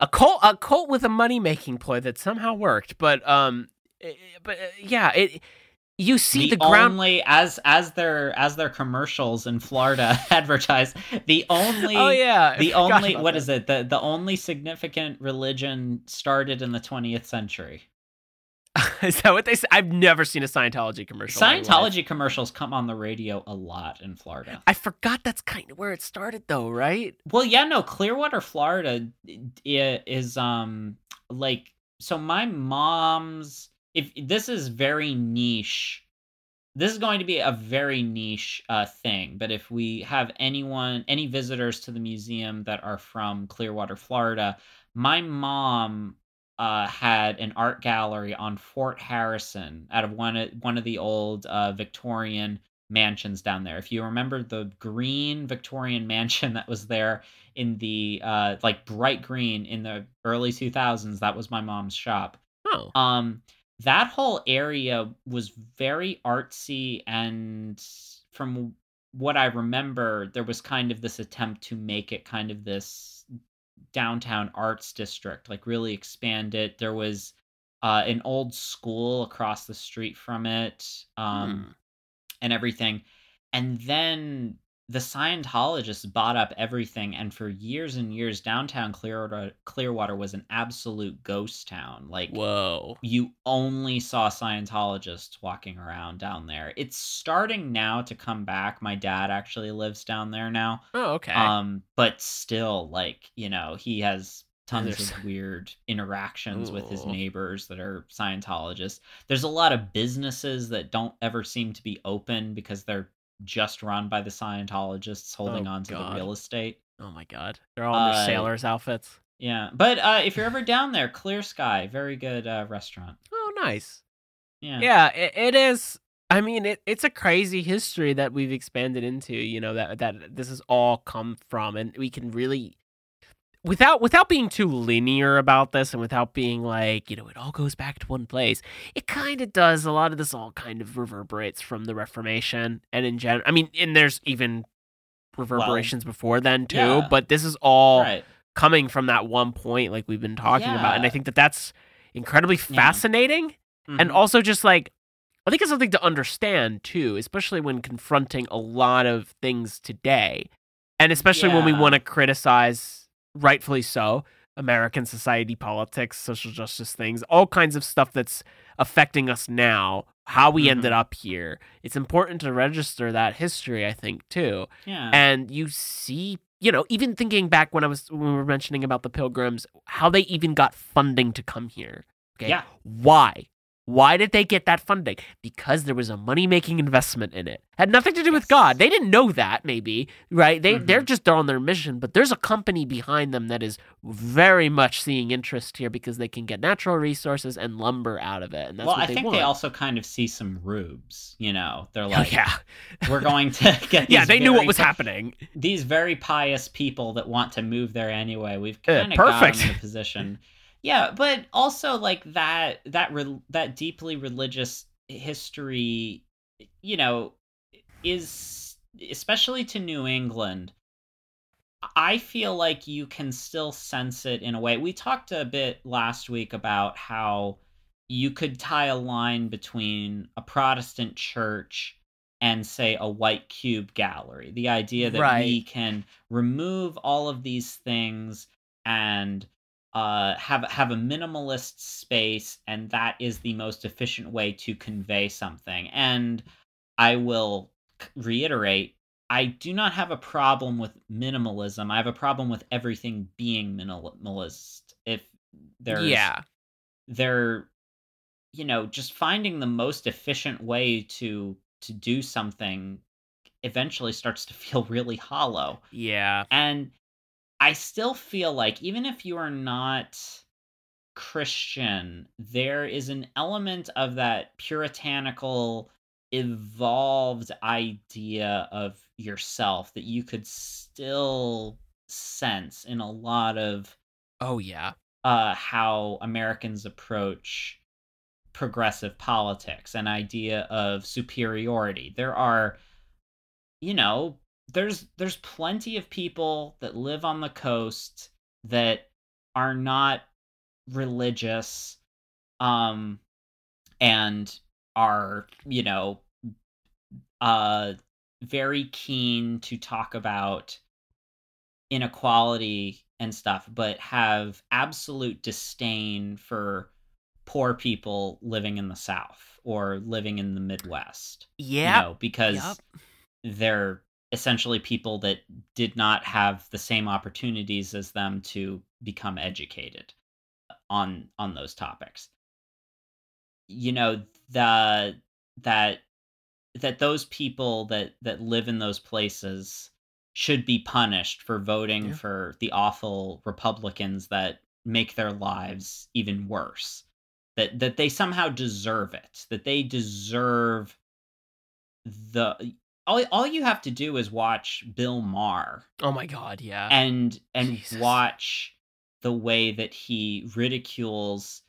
a cult a cult with a money making ploy that somehow worked but um but uh, yeah it you see the, the, ground only as as their as their commercials in Florida advertise the only oh yeah the only what that. is it the the only significant religion started in the 20th century is that what they say i've never seen a scientology commercial in my life. Scientology commercials come on the radio a lot in Florida. i forgot that's kind of where it started though right Well, yeah, no, Clearwater, Florida is um like so my mom's if this is very niche. This is going to be a very niche uh, thing but if we have anyone any visitors to the museum that are from clearwater florida my mom uh, had an art gallery on fort harrison out of one of one of the old uh, victorian mansions down there. If you remember the green victorian mansion that was there in the uh, like bright green in the early 2000s that was my mom's shop. Oh. Um that whole area was very artsy and from what i remember there was kind of this attempt to make it kind of this downtown arts district like really expand it there was uh, an old school across the street from it um, Hmm. and everything and then the Scientologists bought up everything, and for years and years, downtown Clearwater, Clearwater was an absolute ghost town. Like whoa you only saw Scientologists walking around down there. It's starting now to come back. My dad actually lives down there now. oh okay Um, but still, like you know, he has tons There's- of weird interactions with his neighbors that are Scientologists. There's a lot of businesses that don't ever seem to be open because they're just run by the Scientologists holding Oh, on to God. the real estate. Oh my god, they're all in their Uh, sailors outfits. Yeah, but uh, if you're ever down there, Clear Sky, very good uh, restaurant. Oh, nice. Yeah, Yeah, it, it is. I mean, it, it's a crazy history that we've expanded into. You know that that this has all come from, and we can really, without without being too linear about this, and without being like, you know, it all goes back to one place. It kind of does. A lot of this all kind of reverberates from the Reformation, and in general, I mean, and there's even reverberations before then too. yeah. But this is all right. coming from that one point, like we've been talking about, and I think that that's incredibly Yeah. fascinating and mm-hmm. also just like I think it's something to understand too, especially when confronting a lot of things today, and especially when we want to criticize, rightfully so, American society, politics, social justice things, all kinds of stuff that's affecting us now. How we ended Mhm. up here. It's important to register that history, I think, too yeah, and you see you know even thinking back when i was when we were mentioning about the pilgrims how they even got funding to come here okay Yeah. why why did they get that funding because there was a money making investment in it had nothing to do with god they didn't know that maybe right they they're Mhm. just on their mission but there's a company behind them that is very much seeing interest here because they can get natural resources and lumber out of it and that's well, what I they think want they also kind of see some rubes. You know, they're oh, like, yeah we're going to get. yeah they knew what was happening These very pious people that want to move there anyway. We've kind of got perfect. them in a position. Yeah, but also like that that re- that deeply religious history, you know, is especially to New England. I feel like you can still sense it in a way. We talked a bit last week about how you could tie a line between a Protestant church and say a white cube gallery. The idea that we can remove all of these things and uh, have have a minimalist space, and that is the most efficient way to convey something. And I will reiterate, I do not have a problem with minimalism. I have a problem with everything being minimalist. If there's yeah they're you know just finding the most efficient way to to do something eventually starts to feel really hollow yeah and i still feel like even if you are not christian there is an element of that puritanical evolved idea of yourself that you could still sense in a lot of oh yeah uh, how Americans approach progressive politics, an idea of superiority. There are, you know, there's there's plenty of people that live on the coast that are not religious, um, and are you know, uh, very keen to talk about inequality and stuff, but have absolute disdain for poor people living in the South or living in the Midwest. yeah You know, because Yup. they're essentially people that did not have the same opportunities as them to become educated on on those topics. You know, the that that those people that that live in those places should be punished for voting Yeah. for the awful Republicans that make their lives even worse. That that they somehow deserve it. That they deserve the all all you have to do is watch Bill Maher Oh my god, yeah. and and Jesus. watch the way that he ridicules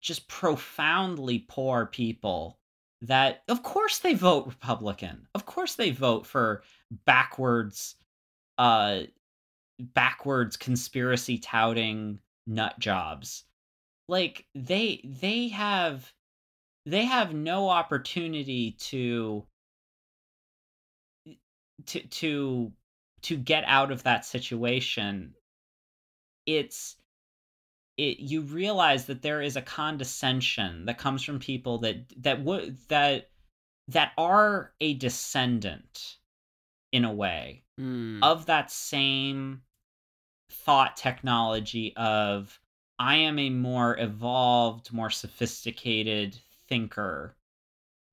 just profoundly poor people that of course they vote republican of course they vote for backwards uh backwards conspiracy touting nut jobs like they they have they have no opportunity to to to to get out of that situation it's it you realize that there is a condescension that comes from people that that would that that are a descendant in a way Mm. of that same thought technology of I am a more evolved, more sophisticated thinker,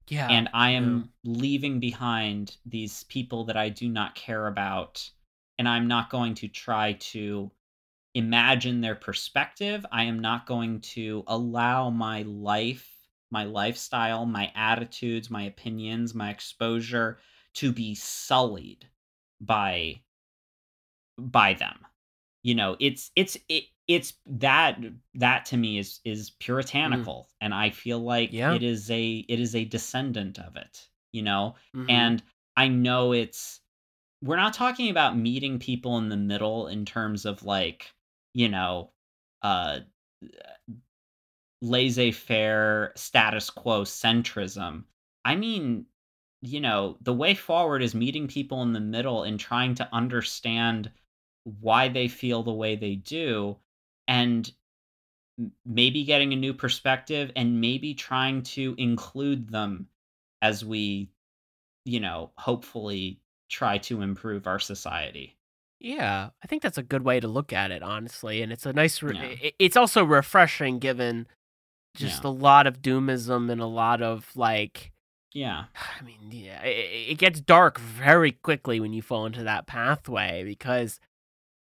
yeah. and I am leaving behind these people that I do not care about and I'm not going to try to imagine their perspective. I am not going to allow my life, my lifestyle, my attitudes, my opinions, my exposure to be sullied by by them. You know, it's it's it, it's that that to me is is Mm. puritanical and I feel like Yeah. it is a it is a descendant of it, you know? Mhm. And I know it's we're not talking about meeting people in the middle in terms of like, you know, uh laissez-faire status quo centrism. I mean, you know, the way forward is meeting people in the middle and trying to understand why they feel the way they do and maybe getting a new perspective and maybe trying to include them as we you know hopefully try to improve our society Yeah, I think that's a good way to look at it, honestly, and it's a nice. Re- Yeah. It's also refreshing, given just Yeah. a lot of doomism and a lot of like. yeah I mean, yeah, it, it gets dark very quickly when you fall into that pathway because,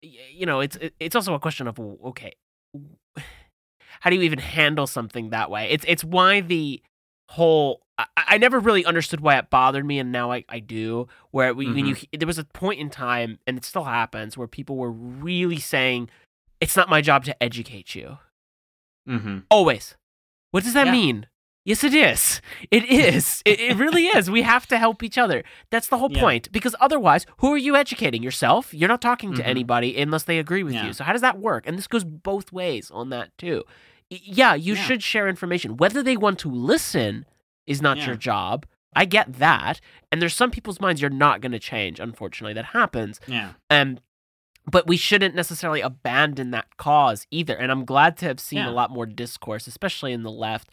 you know, it's it's also a question of okay, how do you even handle something that way? It's it's why the whole I, I never really understood why it bothered me, and now I, I do. Where we, when you there was a point in time, and it still happens, where people were really saying, "It's not my job to educate you." mm-hmm. Always. What does that Yeah. mean? Yes, it is. It is. it, it really is. We have to help each other. That's the whole Yeah. point. Because otherwise, who are you educating? Yourself? You're not talking to Mhm. anybody unless they agree with Yeah. you. So, how does that work? And this goes both ways on that, too. Yeah, you Yeah. should share information. Whether they want to listen is not your job. I get that. And there's some people's minds you're not going to change, unfortunately. That happens. yeah Um, but we shouldn't necessarily abandon that cause either. And I'm glad to have seen a lot more discourse, especially in the left,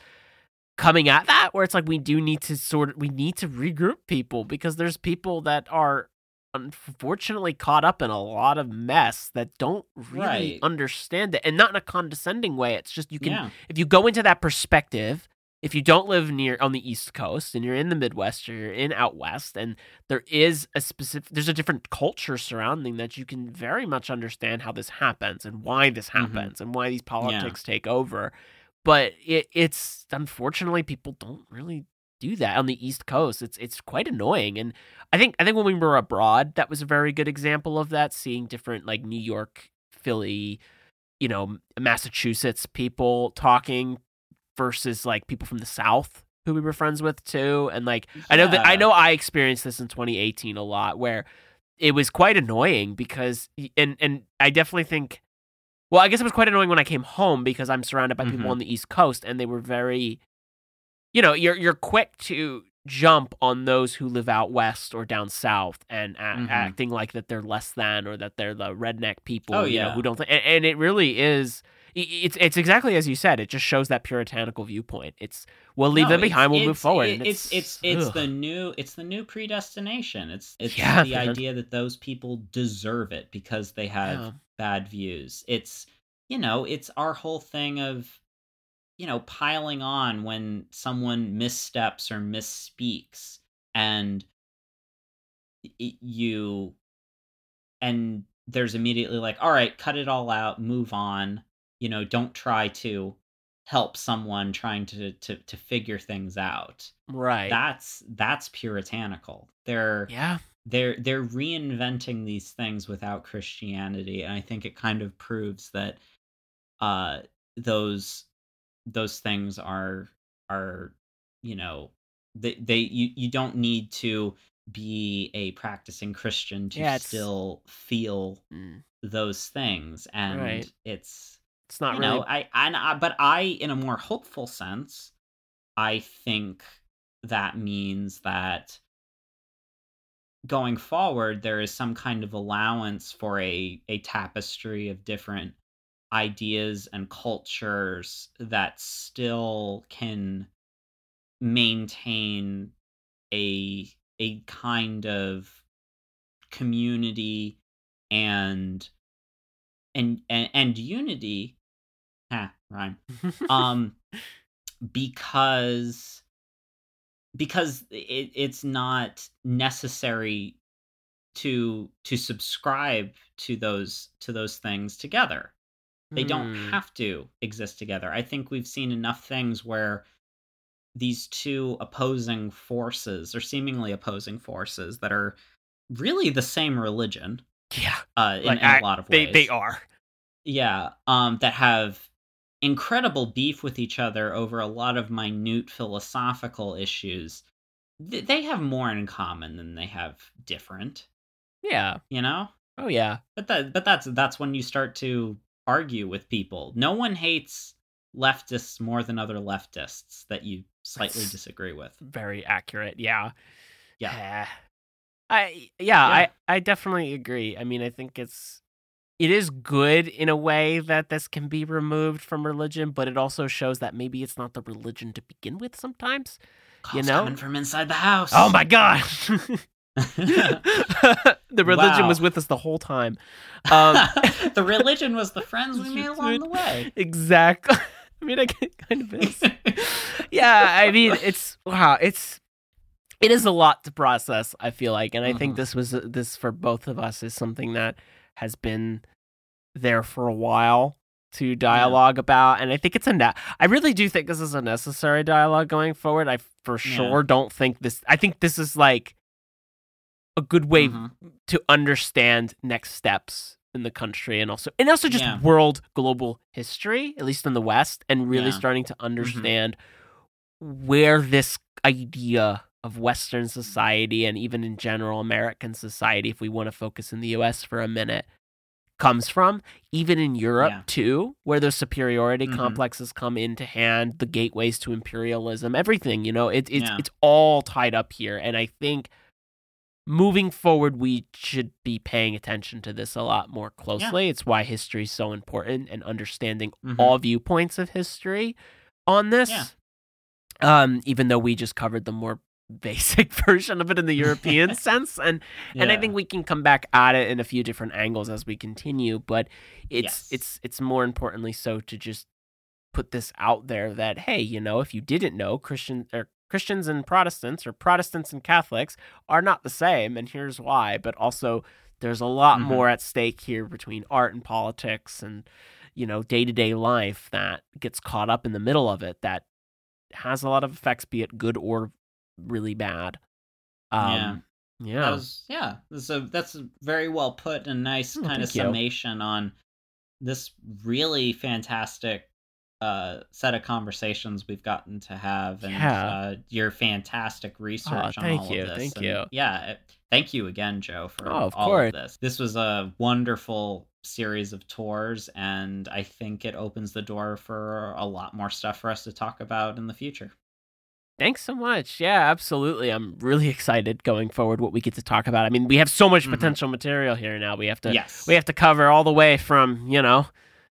coming at that, where it's like we do need to sort of we need to regroup people because there's people that are unfortunately caught up in a lot of mess that don't really Right. understand it and not in a condescending way it's just you can yeah if you go into that perspective, if you don't live near on the East Coast and you're in the Midwest or you're in out west, and there is a specific, there's a different culture surrounding that, you can very much understand how this happens and why this Mhm. happens and why these politics take over. But it, it's unfortunately people don't really do that on the East Coast. It's it's quite annoying, and I think I think when we were abroad, that was a very good example of that. Seeing different like New York, Philly, you know, Massachusetts people talking versus like people from the South who we were friends with too. And like I know that I know I experienced this in 2018 a lot where it was quite annoying because and and I definitely think well, I guess it was quite annoying when I came home because I'm surrounded by people Mhm. on the East Coast and they were very you know, you're you're quick to jump on those who live out west or down south and a- Mhm. acting like that they're less than or that they're the redneck people Oh, you know yeah. who don't and, and it really is it's it's exactly as you said it just shows that puritanical viewpoint it's we'll leave No, them behind we'll move forward it- it's it's it's ugh. the new it's the new predestination it's it's Yeah, the man. idea that those people deserve it because they have Yeah. bad views it's you know it's our whole thing of you know piling on when someone missteps or misspeaks and you and there's immediately like all right cut it all out move on you know don't try to help someone trying to to to figure things out right that's that's puritanical they're yeah they're they're reinventing these things without christianity and i think it kind of proves that uh those those things are are you know they they you, you don't need to be a practicing christian to Yeah, still feel Mm. those things and Right. it's it's not you really know I, and I but i in a more hopeful sense i think that means that going forward there is some kind of allowance for a a tapestry of different ideas and cultures that still can maintain a a kind of community and and and, and unity ha rhyme um because because it, it's not necessary to to subscribe to those to those things together. They don't Hmm. have to exist together. I think we've seen enough things where these two opposing forces or seemingly opposing forces that are really the same religion Yeah, uh, in, like in I- a lot of they ways. they are. Yeah, um, that have incredible beef with each other over a lot of minute philosophical issues. Th- They have more in common than they have different, Yeah. you know. Oh yeah. But that, but that's that's when you start to argue with people. No one hates leftists more than other leftists that you slightly That's- disagree with. Very accurate. Yeah. Yeah, Eh. I yeah, Yeah. I I definitely agree. I mean, I think it's it is good in a way that this can be removed from religion, but it also shows that maybe it's not the religion to begin with sometimes. Calls know? coming from inside the house. Oh my god. the religion Wow. was with us the whole time. Um the religion was the friends we made along the way. exactly. I mean, I kind of is. yeah, I mean, it's wow, it's it is a lot to process. I feel like, and I think Mhm. this was this for both of us is something that has been there for a while to dialogue about, and I think it's a ne- I really do think this is a necessary dialogue going forward. I for Yeah. sure don't think this. I think this is like a good way Mhm. to understand next steps in the country and also and also just Yeah. world global history at least in the west and really Yeah. Mm-hmm. starting to understand where this idea of western society and even in general american society if we want to focus in the us for a minute comes from even in europe Yeah. too where those superiority Mhm. complexes come into hand the gateways to imperialism everything you know it, it's Yeah. it's all tied up here and i think moving forward we should be paying attention to this a lot more closely it's why history is so important and understanding Mhm. all viewpoints of history on this Yeah. um even though we just covered the more basic version of it in the european sense and and i think we can come back at it in a few different angles as we continue but it's Yes. it's it's more importantly so to just put this out there that hey you know if you didn't know christian or christians and protestants or protestants and catholics are not the same and here's why but also there's a lot Mhm. more at stake here between art and politics and you know day-to-day life that gets caught up in the middle of it that has a lot of effects be it good or really bad um yeah, That was yeah. So that's very well put and nice Oh, kind of thank you. summation on this really fantastic uh set of conversations we've gotten to have and Yeah. uh your fantastic research on thank all you, of this. thank And, you. Yeah, it- thank you again, Joe, for Oh, of all course. of this. This was a wonderful series of tours and I think it opens the door for a lot more stuff for us to talk about in the future. Thanks so much. Yeah, absolutely. I'm really excited going forward what we get to talk about. I mean, we have so much Mhm. potential material here now. We have to yes. we have to cover all the way from, you know,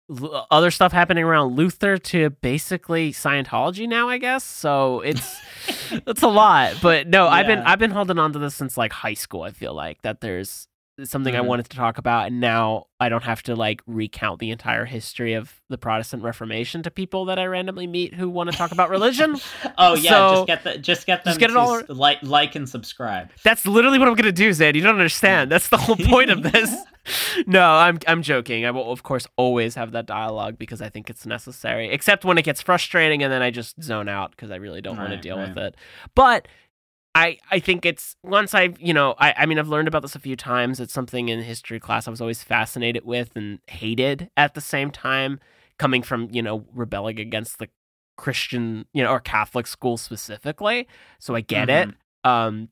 l- other stuff happening around Luther to basically Scientology now, I guess. So it's it's a lot. But no, I've been I've been holding on to this since like high school. I feel like that there's something I Mhm. wanted to talk about and now I don't have to like recount the entire history of the Protestant Reformation to people that I randomly meet who want to talk about religion. Oh yeah, So- just get the just get them just get it to all- like like and subscribe. That's literally what I'm gonna do, Zed. You don't understand. That's the whole point of this. no, I'm I'm joking. I will of course always have that dialogue because I think it's necessary. Except when it gets frustrating and then I just zone out because I really don't want to Right, deal with it. But I I think it's once I've you know I I mean I've learned about this a few times. It's something in history class I was always fascinated with and hated at the same time. Coming from you know rebelling against the Christian you know or Catholic school specifically, so I get it. Um,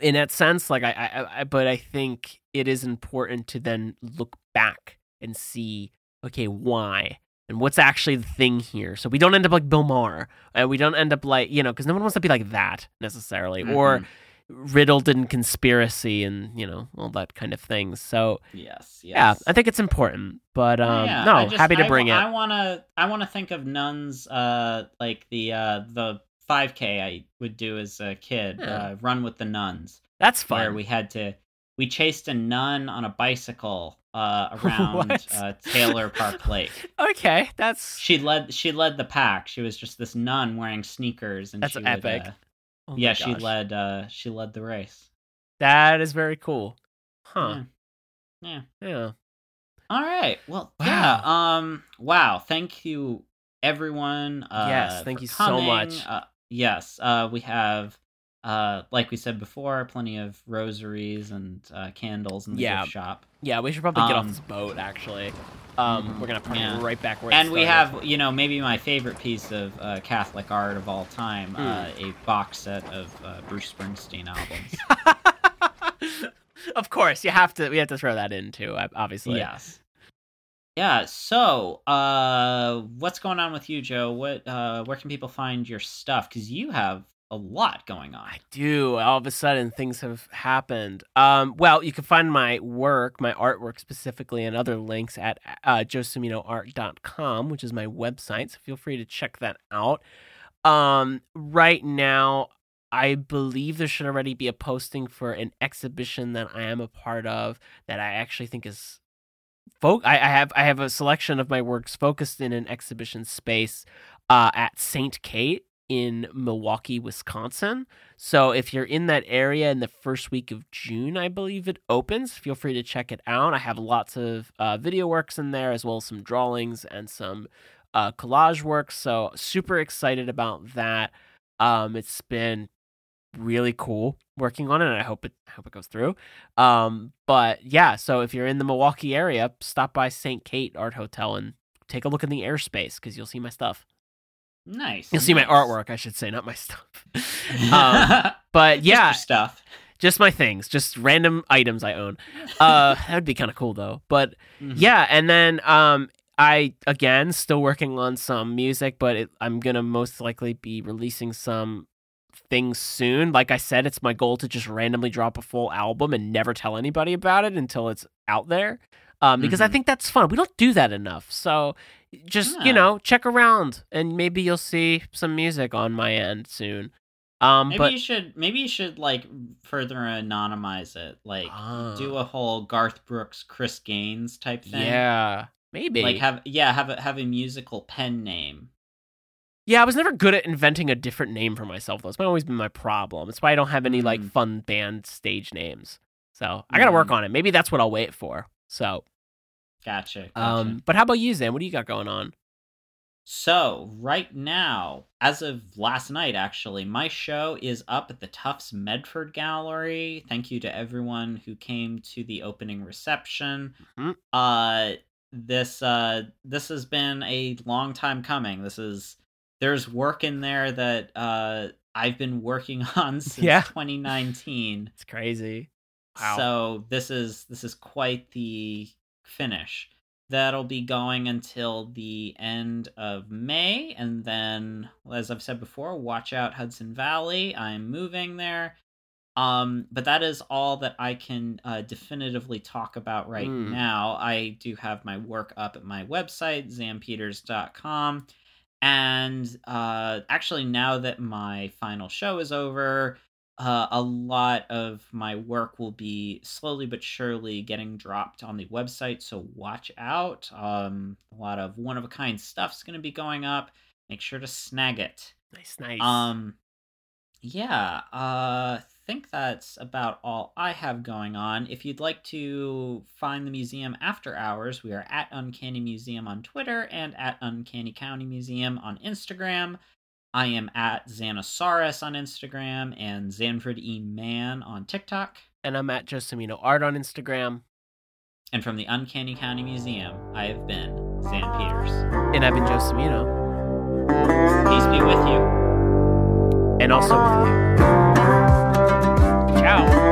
in that sense, like I, I, I, but I think it is important to then look back and see, okay, why and what's actually the thing here, so we don't end up like Bill Maher, and we don't end up like you know, because no one wants to be like that necessarily, or Mhm. riddled in conspiracy and you know all that kind of things. So yes, yes. yeah, I think it's important. But um, Yeah, no, just- happy to I bring wa- it. I wanna I wanna think of nuns uh like the uh the 5K I would do as a kid, Yeah. uh, run with the nuns, That's fun. where we had to we chased a nun on a bicycle uh around uh, Taylor Park Lake. okay, that's She led she led the pack. She was just this nun wearing sneakers and That's she would, epic. uh, oh yeah, she led uh she led the race. That is very cool. Huh. Yeah. Yeah. All right. Well, Wow. yeah. Um. Wow. Thank you, everyone. Uh, Yes, thank you so much. Uh, yes. Uh, we have, uh, like we said before, plenty of rosaries and uh, candles in the Yeah. gift shop, Yeah, we should probably get off Um, this boat actually. Um, mhm, we're gonna park yeah. right back where and we have, you know, maybe my favorite piece of uh, Catholic art of all time, uh, a box set of uh, Bruce Springsteen albums. of course, you have to. We have to throw that in too. Obviously. Yes. Yeah. So, uh, what's going on with you, Joe? What, uh, where can people find your stuff? Because you have a lot going on. I do. All of a sudden, things have happened. Um, well, you can find my work, my artwork specifically, and other links at uh, joseminoart.com, which is my website. So feel free to check that out. Um, right now, I believe there should already be a posting for an exhibition that I am a part of that I actually think is. Fo- I, I have I have a selection of my works focused in an exhibition space uh, at Saint Kate in Milwaukee, Wisconsin. So if you're in that area in the first week of June, I believe it opens. Feel free to check it out. I have lots of uh, video works in there, as well as some drawings and some uh, collage works. So super excited about that. Um, it's been really cool working on it. And I hope it I hope it goes through. Um, but yeah, so if you're in the Milwaukee area, stop by St. Kate Art Hotel and take a look in the airspace because you'll see my stuff. Nice. You'll see my artwork, I should say, not my stuff. um, but yeah, your stuff. just my things, just random items I own. Uh, that would be kind of cool though. But Mhm. yeah, and then um, I again still working on some music, but it, I'm gonna most likely be releasing some things soon. Like I said, it's my goal to just randomly drop a full album and never tell anybody about it until it's out there. Um, because I Mhm. think that's fun. We don't do that enough. So just Yeah. you know, check around and maybe you'll see some music on my end soon. Um, Maybe but you should. Maybe you should like further anonymize it. Like Ah. do a whole Garth Brooks, Chris Gaines type thing. yeah, maybe. Like have yeah have a have a musical pen name. Yeah, I was never good at inventing a different name for myself, though. It's always been my problem. It's why I don't have any like Mm. fun band stage names. So I gotta work Mm. on it. Maybe that's what i'll wait for. So, Gotcha. gotcha. um, but how about you, Xan? What do you got going on? So, right now, as of last night, actually, my show is up at the Tufts Medford Gallery. Thank you to everyone who came to the opening reception. Mhm. Uh, this uh, this has been a long time coming. This is there's work in there that uh, I've been working on since Yeah. 2019. It's crazy. Wow. So this is this is quite the finish. That'll be going until the end of May, and then, as I've said before, watch out Hudson Valley. I'm moving there. Um, but that is all that I can uh, definitively talk about right Mm. now. I do have my work up at my website, xanpeters.com. And uh, actually, now that my final show is over, uh, a lot of my work will be slowly but surely getting dropped on the website. So watch out. Um, a lot of one of a kind stuff's going to be going up. Make sure to snag it. Nice, nice. Um, yeah, uh, think that's about all I have going on. If you'd like to find the museum after hours, we are at Uncanny Museum on Twitter and at Uncanny County Museum on Instagram. I am at Xanosaurus on Instagram and Zanford E. Man on TikTok. And I'm at Josemino Art on Instagram. And from the Uncanny County Museum, I have been Xan Peters. And I've been Josemino. Peace be with you. And also with you. Ciao.